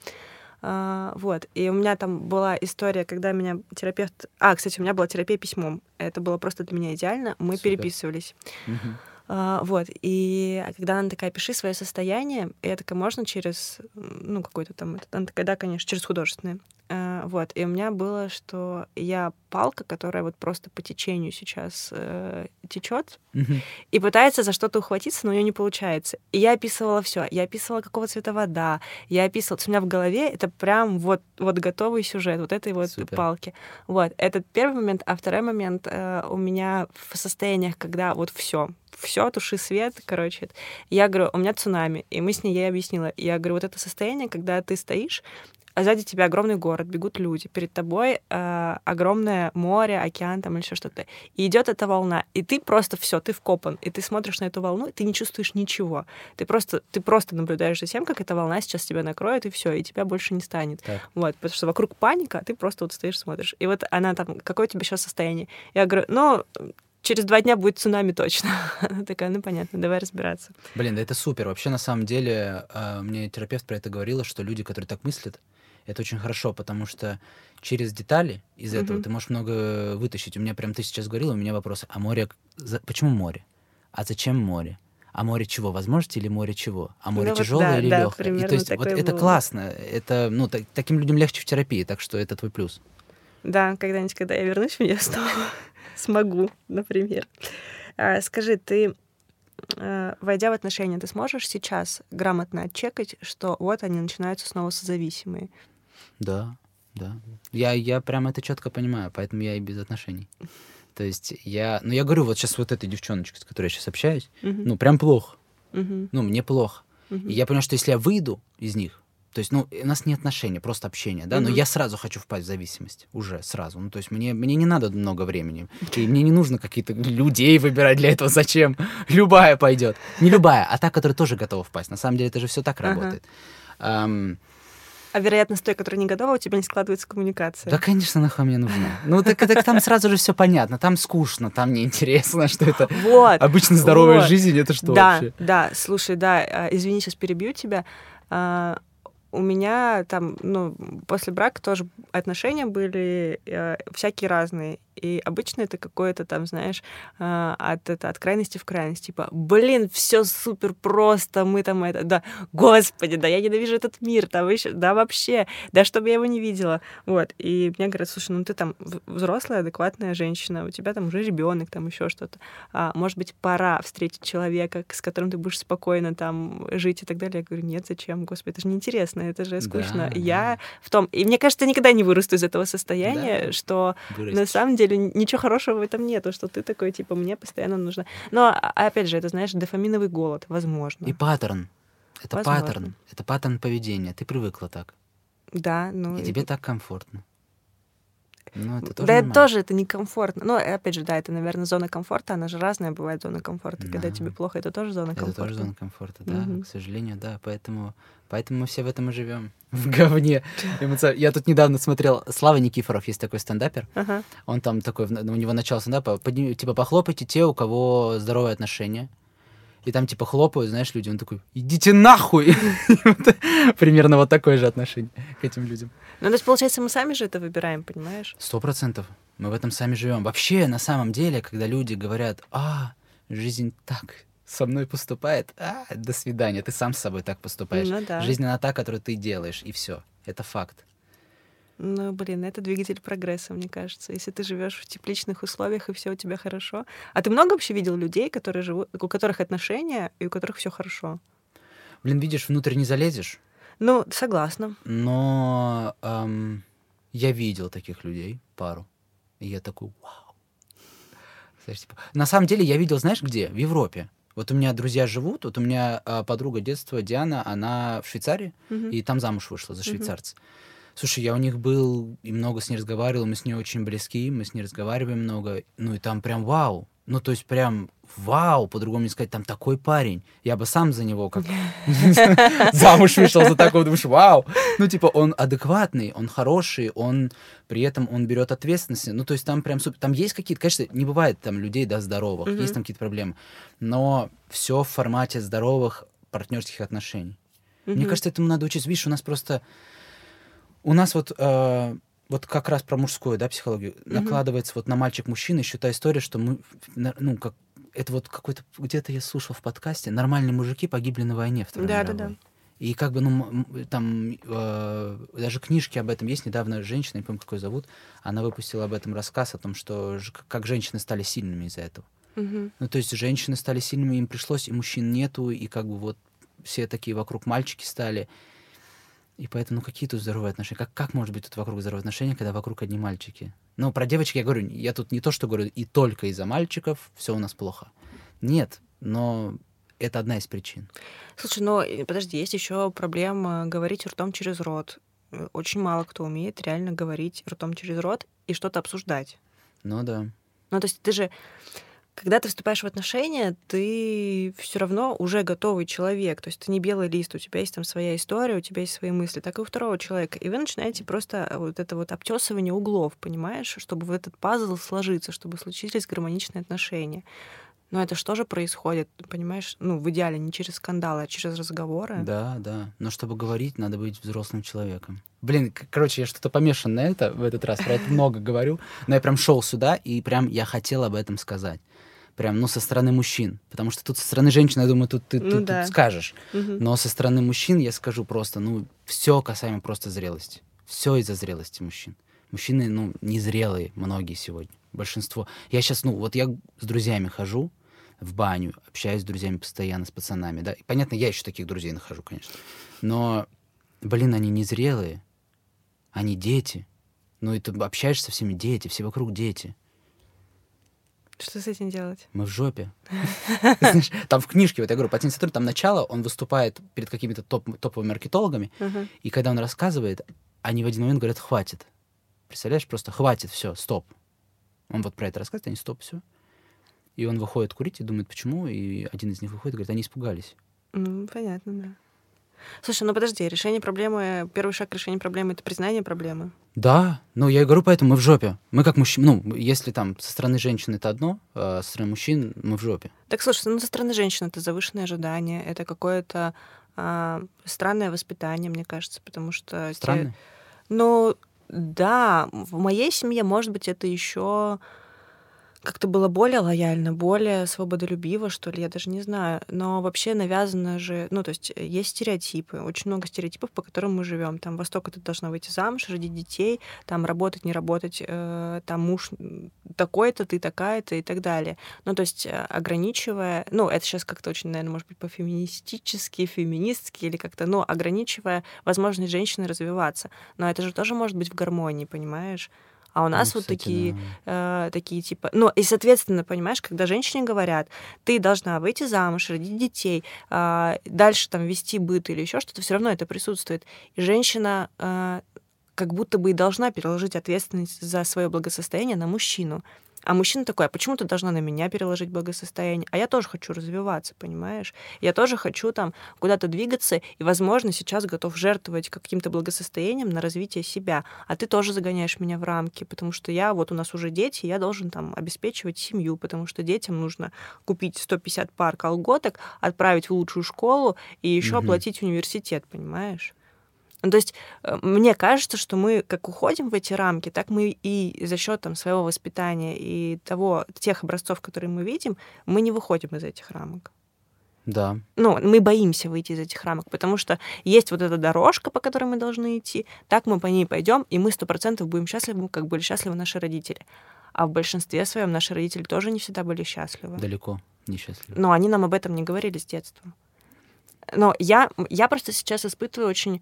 Uh, вот. И у меня там была история, когда меня терапевт... А, кстати, у меня была терапия письмом. Это было просто для меня идеально. Мы Супер. переписывались. Uh-huh. А, вот, и когда она такая, пиши свое состояние, и я такая, можно через, ну, какой-то там, она такая, да, конечно, через художественное. А, вот, и у меня было, что я палка, которая вот просто по течению сейчас э, течет mm-hmm. и пытается за что-то ухватиться, но у нее не получается. И я описывала все. Я описывала, какого цвета вода. Я описывала. У меня в голове это прям вот, вот готовый сюжет вот этой вот Супер. палки. Вот. Это первый момент. А второй момент э, у меня в состояниях, когда вот все, все, туши свет, короче. Я говорю, у меня цунами. И мы с ней, я ей объяснила. Я говорю, вот это состояние, когда ты стоишь, а сзади тебя огромный город, бегут люди, перед тобой э, огромное море, океан там или еще что-то. И идет эта волна, и ты просто все, ты вкопан, и ты смотришь на эту волну, и ты не чувствуешь ничего. Ты просто, ты просто наблюдаешь за тем, как эта волна сейчас тебя накроет, и все, и тебя больше не станет. Так. Вот, потому что вокруг паника, ты просто вот стоишь, смотришь. И вот она там, какое у тебя сейчас состояние? Я говорю, ну, через два дня будет цунами точно. Она такая, ну понятно, давай разбираться. Блин, да это супер. Вообще, на самом деле, а, мне терапевт про это говорила, что люди, которые так мыслят, это очень хорошо, потому что через детали из mm-hmm. этого ты можешь много вытащить. У меня прям ты сейчас говорила, у меня вопрос, а море, почему море? А зачем море? А море чего? Возможности или море чего? А море ну, тяжелое вот, да, или да, легкое? И, то есть вот это было. классно. Это, ну, так, таким людям легче в терапии, так что это твой плюс. Да, когда-нибудь, когда я вернусь нее снова, смогу, например. А, скажи, ты а, войдя в отношения, ты сможешь сейчас грамотно отчекать, что вот они начинаются снова созависимые? Да, да. Я, я прям это четко понимаю, поэтому я и без отношений. То есть я, ну я говорю, вот сейчас вот этой девчоночке, с которой я сейчас общаюсь, uh-huh. ну прям плохо. Uh-huh. Ну мне плохо. И я понял, что если я выйду из них, то есть, ну, у нас не отношения, просто общение, да, но я сразу хочу впасть в зависимость, уже сразу. Ну, то есть мне, мне не надо много времени, и мне не нужно какие-то людей выбирать для этого, зачем? Любая пойдет. Не любая, а та, которая тоже готова впасть. На самом деле это же все так работает. Um, а вероятно, с той, которая не готова, у тебя не складывается коммуникация. Да, конечно, нахуй мне нужна. Ну, так, так там сразу же все понятно. Там скучно, там неинтересно, что это вот, обычно здоровая вот. жизнь, это что да, вообще? Да, слушай, да, а, извини, сейчас перебью тебя а, у меня там, ну, после брака тоже отношения были э, всякие разные. И обычно это какое-то там, знаешь, а, от, это, от крайности в крайность. Типа, блин, все супер просто, мы там это, да, господи, да я ненавижу этот мир, там еще, да вообще, да чтобы я его не видела. Вот. И мне говорят, слушай, ну ты там взрослая, адекватная женщина, у тебя там уже ребенок, там еще что-то. А, может быть, пора встретить человека, с которым ты будешь спокойно там жить и так далее. Я говорю, нет, зачем, господи, это же неинтересно, это же скучно. Да, я в том... И мне кажется, я никогда не вырасту из этого состояния, да, что вырастешь. на самом деле деле ничего хорошего в этом нету, что ты такой, типа, мне постоянно нужно. Но, а, опять же, это, знаешь, дофаминовый голод, возможно. И паттерн. Это возможно. паттерн. Это паттерн поведения. Ты привыкла так. Да, ну... И тебе так комфортно. Ну, это тоже да, это тоже это некомфортно. Но, опять же, да, это, наверное, зона комфорта. Она же разная бывает, зона комфорта. Да. Когда тебе плохо, это тоже зона комфорта. Это тоже зона комфорта, да, угу. к сожалению, да. Поэтому, поэтому мы все в этом и живем. В говне. Я тут недавно смотрел, Слава Никифоров, есть такой стендапер. Ага. Он там такой, у него начало стендапа, типа, похлопайте те, у кого здоровые отношения и там типа хлопают, знаешь, люди, он такой, идите нахуй! Примерно вот такое же отношение к этим людям. Ну, то есть, получается, мы сами же это выбираем, понимаешь? Сто процентов. Мы в этом сами живем. Вообще, на самом деле, когда люди говорят, а, жизнь так со мной поступает, а, до свидания, ты сам с собой так поступаешь. Ну, да. Жизнь она та, которую ты делаешь, и все. Это факт. Ну, блин, это двигатель прогресса, мне кажется. Если ты живешь в тепличных условиях и все у тебя хорошо. А ты много вообще видел людей, которые живут, у которых отношения и у которых все хорошо? Блин, видишь, внутрь не залезешь. Ну, согласна. Но эм, я видел таких людей, пару. И я такой, вау. Знаешь, типа... На самом деле я видел, знаешь, где? В Европе. Вот у меня друзья живут, вот у меня э, подруга детства Диана, она в Швейцарии, угу. и там замуж вышла за швейцарца. Угу. Слушай, я у них был и много с ней разговаривал, мы с ней очень близки, мы с ней разговариваем много. Ну и там прям вау. Ну то есть прям вау, по-другому не сказать, там такой парень. Я бы сам за него как замуж вышел за такого, думаешь, вау. Ну типа он адекватный, он хороший, он при этом он берет ответственность. Ну то есть там прям супер. Там есть какие-то, конечно, не бывает там людей, да, здоровых, есть там какие-то проблемы. Но все в формате здоровых партнерских отношений. Мне кажется, этому надо учиться. Видишь, у нас просто у нас вот, э, вот как раз про мужскую, да, психологию, mm-hmm. накладывается вот на мальчик-мужчина еще та история, что мы, ну, как, это вот какой-то, где-то я слушал в подкасте, нормальные мужики погибли на войне Второй да, мировой. Да, да. И как бы, ну, там э, даже книжки об этом есть. Недавно женщина, не помню, какой зовут, она выпустила об этом рассказ, о том, что как женщины стали сильными из-за этого. Угу. Ну, то есть женщины стали сильными, им пришлось, и мужчин нету, и как бы вот все такие вокруг мальчики стали. И поэтому, ну какие тут здоровые отношения? Как, как может быть тут вокруг здоровые отношения, когда вокруг одни мальчики? Ну, про девочек я говорю, я тут не то, что говорю, и только из-за мальчиков все у нас плохо. Нет, но это одна из причин. Слушай, но подожди, есть еще проблема говорить ртом через рот. Очень мало кто умеет реально говорить ртом через рот и что-то обсуждать. Ну да. Ну, то есть ты же когда ты вступаешь в отношения, ты все равно уже готовый человек. То есть ты не белый лист, у тебя есть там своя история, у тебя есть свои мысли, так и у второго человека. И вы начинаете просто вот это вот обтесывание углов, понимаешь, чтобы в этот пазл сложиться, чтобы случились гармоничные отношения. Но это что же происходит, понимаешь? Ну, в идеале не через скандалы, а через разговоры. Да, да. Но чтобы говорить, надо быть взрослым человеком. Блин, короче, я что-то помешан на это в этот раз, про это много говорю. Но я прям шел сюда, и прям я хотел об этом сказать прям, ну, со стороны мужчин. Потому что тут со стороны женщин, я думаю, тут ты ну, тут, да. тут скажешь. Угу. Но со стороны мужчин я скажу просто, ну, все касаемо просто зрелости. Все из-за зрелости мужчин. Мужчины, ну, незрелые многие сегодня. Большинство. Я сейчас, ну, вот я с друзьями хожу в баню, общаюсь с друзьями постоянно, с пацанами, да. И, понятно, я еще таких друзей нахожу, конечно. Но, блин, они незрелые. Они дети. Ну, и ты общаешься со всеми дети, все вокруг дети. Что с этим делать? Мы в жопе. Там в книжке, вот я говорю, патентный сотрудник, там начало, он выступает перед какими-то топовыми маркетологами, и когда он рассказывает, они в один момент говорят, хватит. Представляешь, просто хватит, все, стоп. Он вот про это рассказывает, они стоп, все. И он выходит курить и думает, почему, и один из них выходит и говорит, они испугались. Ну, понятно, да. Слушай, ну подожди, решение проблемы, первый шаг к решению проблемы — это признание проблемы. Да, ну я и говорю, поэтому мы в жопе. Мы как мужчины, ну, если там со стороны женщин это одно, а со стороны мужчин мы в жопе. Так, слушай, ну со стороны женщин это завышенное ожидание, это какое-то а, странное воспитание, мне кажется, потому что... Странное? Те... Ну, да, в моей семье, может быть, это еще как-то было более лояльно, более свободолюбиво, что ли, я даже не знаю. Но вообще навязано же, ну, то есть э, есть стереотипы, очень много стереотипов, по которым мы живем. Там Восток ты должна выйти замуж, родить детей, там работать, не работать, э, там муж такой-то, ты такая-то и так далее. Ну, то есть э, ограничивая, ну, это сейчас как-то очень, наверное, может быть, по-феминистически, феминистски или как-то, ну, ограничивая возможность женщины развиваться. Но это же тоже может быть в гармонии, понимаешь? А у нас ну, вот такие, да. э, такие типа... Ну, и, соответственно, понимаешь, когда женщине говорят, ты должна выйти замуж, родить детей, э, дальше там вести быт или еще что-то, все равно это присутствует. И женщина э, как будто бы и должна переложить ответственность за свое благосостояние на мужчину. А мужчина такой, а почему ты должна на меня переложить благосостояние? А я тоже хочу развиваться, понимаешь? Я тоже хочу там куда-то двигаться, и, возможно, сейчас готов жертвовать каким-то благосостоянием на развитие себя. А ты тоже загоняешь меня в рамки, потому что я, вот у нас уже дети, я должен там обеспечивать семью, потому что детям нужно купить 150 пар колготок, отправить в лучшую школу и еще угу. оплатить университет, понимаешь? Ну, то есть э, мне кажется, что мы как уходим в эти рамки, так мы и за счет там, своего воспитания и того, тех образцов, которые мы видим, мы не выходим из этих рамок. Да. Ну, мы боимся выйти из этих рамок, потому что есть вот эта дорожка, по которой мы должны идти, так мы по ней пойдем, и мы сто процентов будем счастливы, как были счастливы наши родители. А в большинстве своем наши родители тоже не всегда были счастливы. Далеко не счастливы. Но они нам об этом не говорили с детства. Но я, я просто сейчас испытываю очень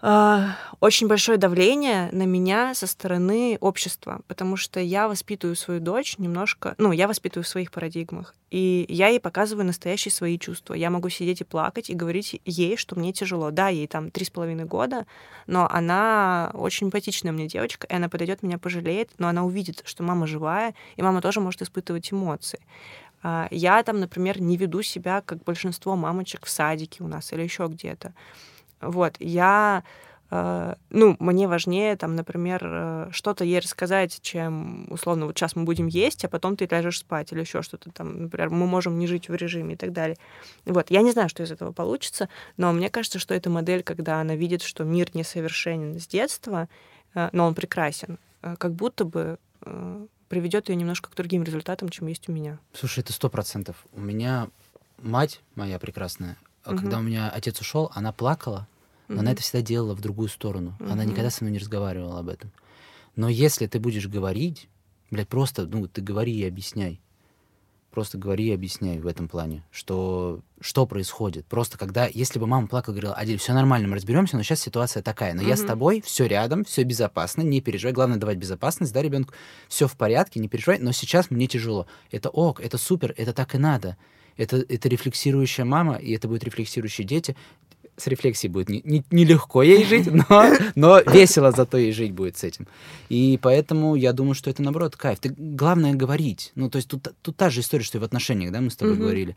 очень большое давление на меня со стороны общества, потому что я воспитываю свою дочь немножко, ну, я воспитываю в своих парадигмах, и я ей показываю настоящие свои чувства. Я могу сидеть и плакать и говорить ей, что мне тяжело. Да, ей там три с половиной года, но она очень эмпатичная мне девочка, и она подойдет, меня пожалеет, но она увидит, что мама живая, и мама тоже может испытывать эмоции. А, я там, например, не веду себя, как большинство мамочек в садике у нас или еще где-то. Вот, я Uh, ну, мне важнее, там, например, uh, что-то ей рассказать, чем, условно, вот сейчас мы будем есть, а потом ты ляжешь спать или еще что-то там, например, мы можем не жить в режиме и так далее. Вот, я не знаю, что из этого получится, но мне кажется, что эта модель, когда она видит, что мир несовершенен с детства, uh, но он прекрасен, как будто бы приведет ее немножко к другим результатам, чем есть у меня. Слушай, это сто процентов. У меня мать моя прекрасная, угу. когда у меня отец ушел, она плакала, но угу. она это всегда делала в другую сторону. Угу. Она никогда со мной не разговаривала об этом. Но если ты будешь говорить, блядь, просто, ну, ты говори и объясняй. Просто говори и объясняй в этом плане, что, что происходит. Просто когда, если бы мама плакала, говорила, Адель, все нормально, мы разберемся, но сейчас ситуация такая. Но mm я с тобой, все рядом, все безопасно, не переживай. Главное давать безопасность, да, ребенку, все в порядке, не переживай, но сейчас мне тяжело. Это ок, это супер, это так и надо это, это рефлексирующая мама, и это будут рефлексирующие дети. С рефлексией будет нелегко не, не ей жить, но, но весело зато ей жить будет с этим. И поэтому я думаю, что это, наоборот, кайф. Ты, главное говорить. Ну, то есть тут, тут та же история, что и в отношениях, да, мы с тобой mm-hmm. говорили.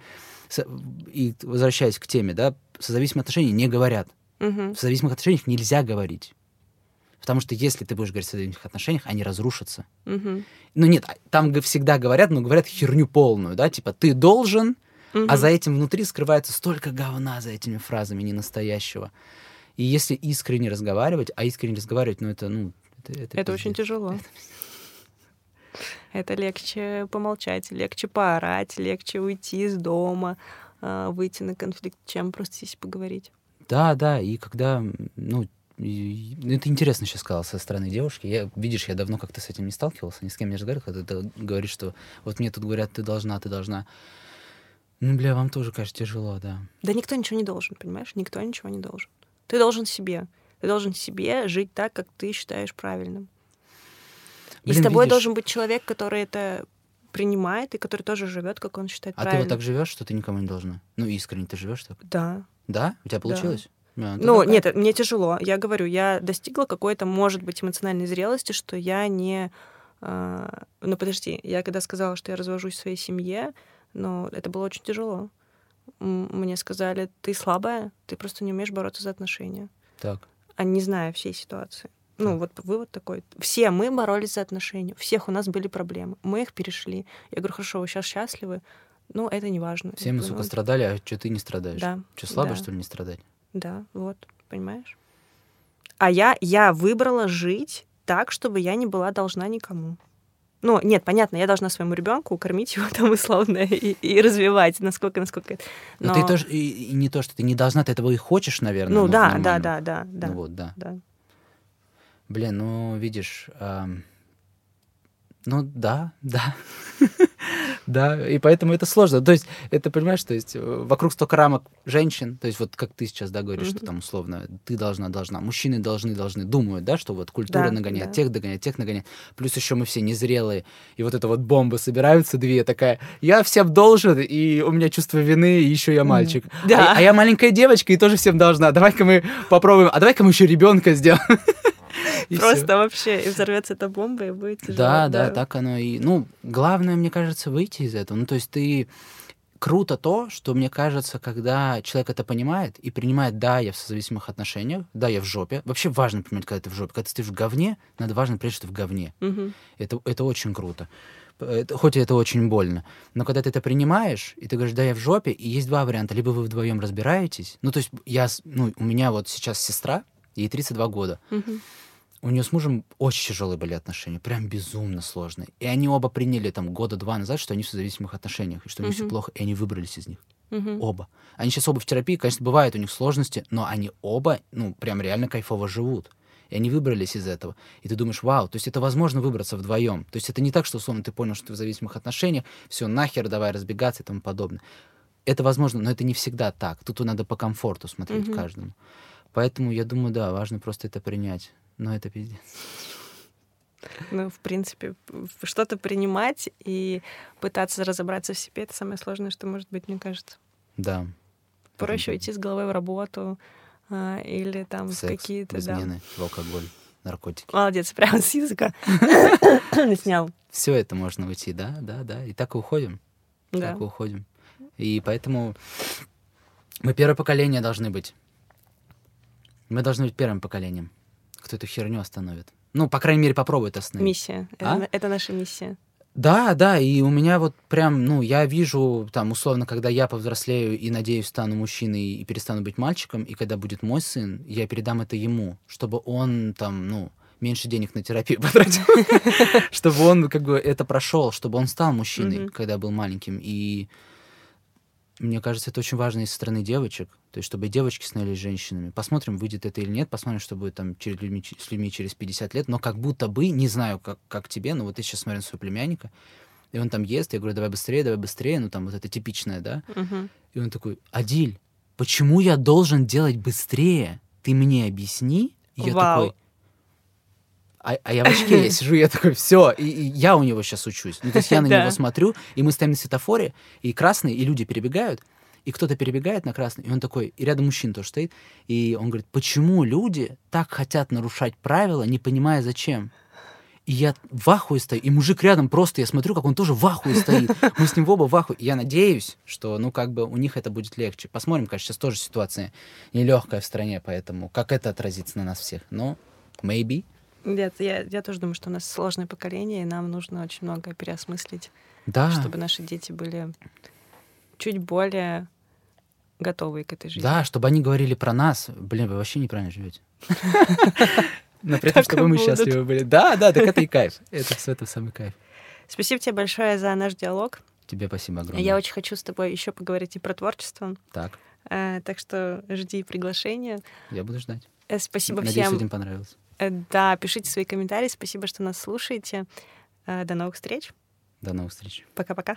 И возвращаясь к теме, да, созависимые отношения не говорят. Mm-hmm. В созависимых отношениях нельзя говорить. Потому что если ты будешь говорить о созависимых отношениях, они разрушатся. Mm-hmm. Ну нет, там всегда говорят, но говорят херню полную, да, типа ты должен, Угу. А за этим внутри скрывается столько говна за этими фразами ненастоящего. И если искренне разговаривать, а искренне разговаривать, ну это, ну... Это, это, это очень тяжело. Это, легче помолчать, легче поорать, легче уйти из дома, а, выйти на конфликт, чем просто сесть поговорить. Да, да, и когда, ну, и, это интересно сейчас сказал со стороны девушки. Я, видишь, я давно как-то с этим не сталкивался, ни с кем не разговаривал, когда ты говоришь, что вот мне тут говорят, ты должна, ты должна. Ну, бля, вам тоже, кажется, тяжело, да. Да никто ничего не должен, понимаешь? Никто ничего не должен. Ты должен себе. Ты должен себе жить так, как ты считаешь правильным. Блин, И с тобой видишь... должен быть человек, который это принимает и который тоже живет, как он считает а правильно. ты вот так живешь, что ты никому не должна? Ну, искренне ты живешь так? Да. Да? У тебя получилось? Да. ну, нет, мне тяжело. Я говорю, я достигла какой-то, может быть, эмоциональной зрелости, что я не... Э, ну, подожди, я когда сказала, что я развожусь в своей семье, ну, это было очень тяжело. Мне сказали, ты слабая, ты просто не умеешь бороться за отношения. Так. А не зная всей ситуации. Ну, вот вывод такой. Все мы боролись за отношения. У всех у нас были проблемы. Мы их перешли. Я говорю, хорошо, вы сейчас счастливы. Ну, это не важно. Все мы, сука, страдали, а что ты не страдаешь? Да. Что, слабо, да. что ли, не страдать? Да, вот, понимаешь? А я, я выбрала жить так, чтобы я не была должна никому. Ну, нет, понятно, я должна своему ребенку кормить его там условно и, и развивать, насколько, насколько это. Но, Но ты тоже и, и не то, что ты не должна, ты этого и хочешь, наверное. Ну да, да, да, да, да. Ну вот, да. да. Блин, ну видишь, эм... ну да, да. да, и поэтому это сложно. То есть, это, понимаешь, то есть, вокруг столько рамок женщин, то есть, вот как ты сейчас, да, говоришь, mm-hmm. что там условно ты должна, должна, мужчины должны, должны, думают, да, что вот культура да, нагоняет, да. тех догоняет, тех нагоняет, плюс еще мы все незрелые, и вот эта вот бомба собираются две, такая, я всем должен, и у меня чувство вины, и еще я мальчик. Mm-hmm. Да. А, а я маленькая девочка, и тоже всем должна, давай-ка мы попробуем, а давай-ка мы еще ребенка сделаем. Просто все. вообще и взорвется эта бомба, и будет тяжело. Да, да, да, так оно и... Ну, главное, мне кажется, выйти из этого. Ну, то есть ты... Круто то, что, мне кажется, когда человек это понимает и принимает, да, я в созависимых отношениях, да, я в жопе. Вообще важно понимать, когда ты в жопе. Когда ты в говне, надо важно прежде что ты в говне. Угу. Это, это очень круто. Это, хоть это очень больно. Но когда ты это принимаешь, и ты говоришь, да, я в жопе, и есть два варианта. Либо вы вдвоем разбираетесь. Ну, то есть я, ну, у меня вот сейчас сестра, ей 32 года. Угу у нее с мужем очень тяжелые были отношения, прям безумно сложные. И они оба приняли там года два назад, что они в зависимых отношениях, и что у них uh-huh. все плохо, и они выбрались из них. Uh-huh. Оба. Они сейчас оба в терапии, конечно, бывают у них сложности, но они оба, ну, прям реально кайфово живут. И они выбрались из этого. И ты думаешь, вау, то есть это возможно выбраться вдвоем. То есть это не так, что, условно, ты понял, что ты в зависимых отношениях, все, нахер, давай разбегаться и тому подобное. Это возможно, но это не всегда так. Тут надо по комфорту смотреть uh-huh. каждому. Поэтому я думаю, да, важно просто это принять. Но это пиздец. Ну, в принципе, что-то принимать и пытаться разобраться в себе — это самое сложное, что может быть, мне кажется. Да. Проще уйти с головой в работу а, или там в какие-то... В измены, да. в алкоголь, наркотики. Молодец, прямо с языка снял. Все это можно уйти, да, да, да. И так и уходим. Да. Так и уходим. И поэтому мы первое поколение должны быть. Мы должны быть первым поколением кто эту херню остановит. Ну, по крайней мере, попробует остановить. Миссия. А? Это, это наша миссия. Да, да, и у меня вот прям, ну, я вижу, там, условно, когда я повзрослею и, надеюсь, стану мужчиной и перестану быть мальчиком, и когда будет мой сын, я передам это ему, чтобы он, там, ну, меньше денег на терапию потратил, чтобы он, как бы, это прошел, чтобы он стал мужчиной, когда был маленьким, и мне кажется, это очень важно и со стороны девочек, то есть чтобы девочки становились женщинами. Посмотрим, выйдет это или нет, посмотрим, что будет там через людьми, с людьми через 50 лет, но как будто бы, не знаю, как, как тебе, но вот ты сейчас смотришь на своего племянника, и он там ест, я говорю, давай быстрее, давай быстрее, ну там вот это типичное, да? Uh-huh. И он такой, Адиль, почему я должен делать быстрее? Ты мне объясни? И я Вау. такой, а, а я в очке, я сижу, я такой, все, и, и я у него сейчас учусь. Ну, то есть я на него смотрю, и мы стоим на светофоре, и красный, и люди перебегают, и кто-то перебегает на красный, и он такой, и рядом мужчина тоже стоит, и он говорит, почему люди так хотят нарушать правила, не понимая зачем? И я в ахуе стою, и мужик рядом просто, я смотрю, как он тоже в ахуе стоит. Мы с ним в оба в ахуе. Я надеюсь, что, ну, как бы у них это будет легче. Посмотрим, конечно, сейчас тоже ситуация нелегкая в стране, поэтому как это отразится на нас всех? Но maybe. Нет, я, я тоже думаю, что у нас сложное поколение, и нам нужно очень многое переосмыслить, да. чтобы наши дети были чуть более готовые к этой жизни. Да, чтобы они говорили про нас. Блин, вы вообще неправильно живете. Но при этом, чтобы мы счастливы были. Да, да, так это и кайф. Это все это самый кайф. Спасибо тебе большое за наш диалог. Тебе спасибо огромное. Я очень хочу с тобой еще поговорить и про творчество. Так. Э, так что жди приглашения. Я буду ждать. Э, спасибо Надеюсь, всем. людям понравилось. Э, да, пишите свои комментарии. Спасибо, что нас слушаете. Э, до новых встреч. До новых встреч. Пока-пока.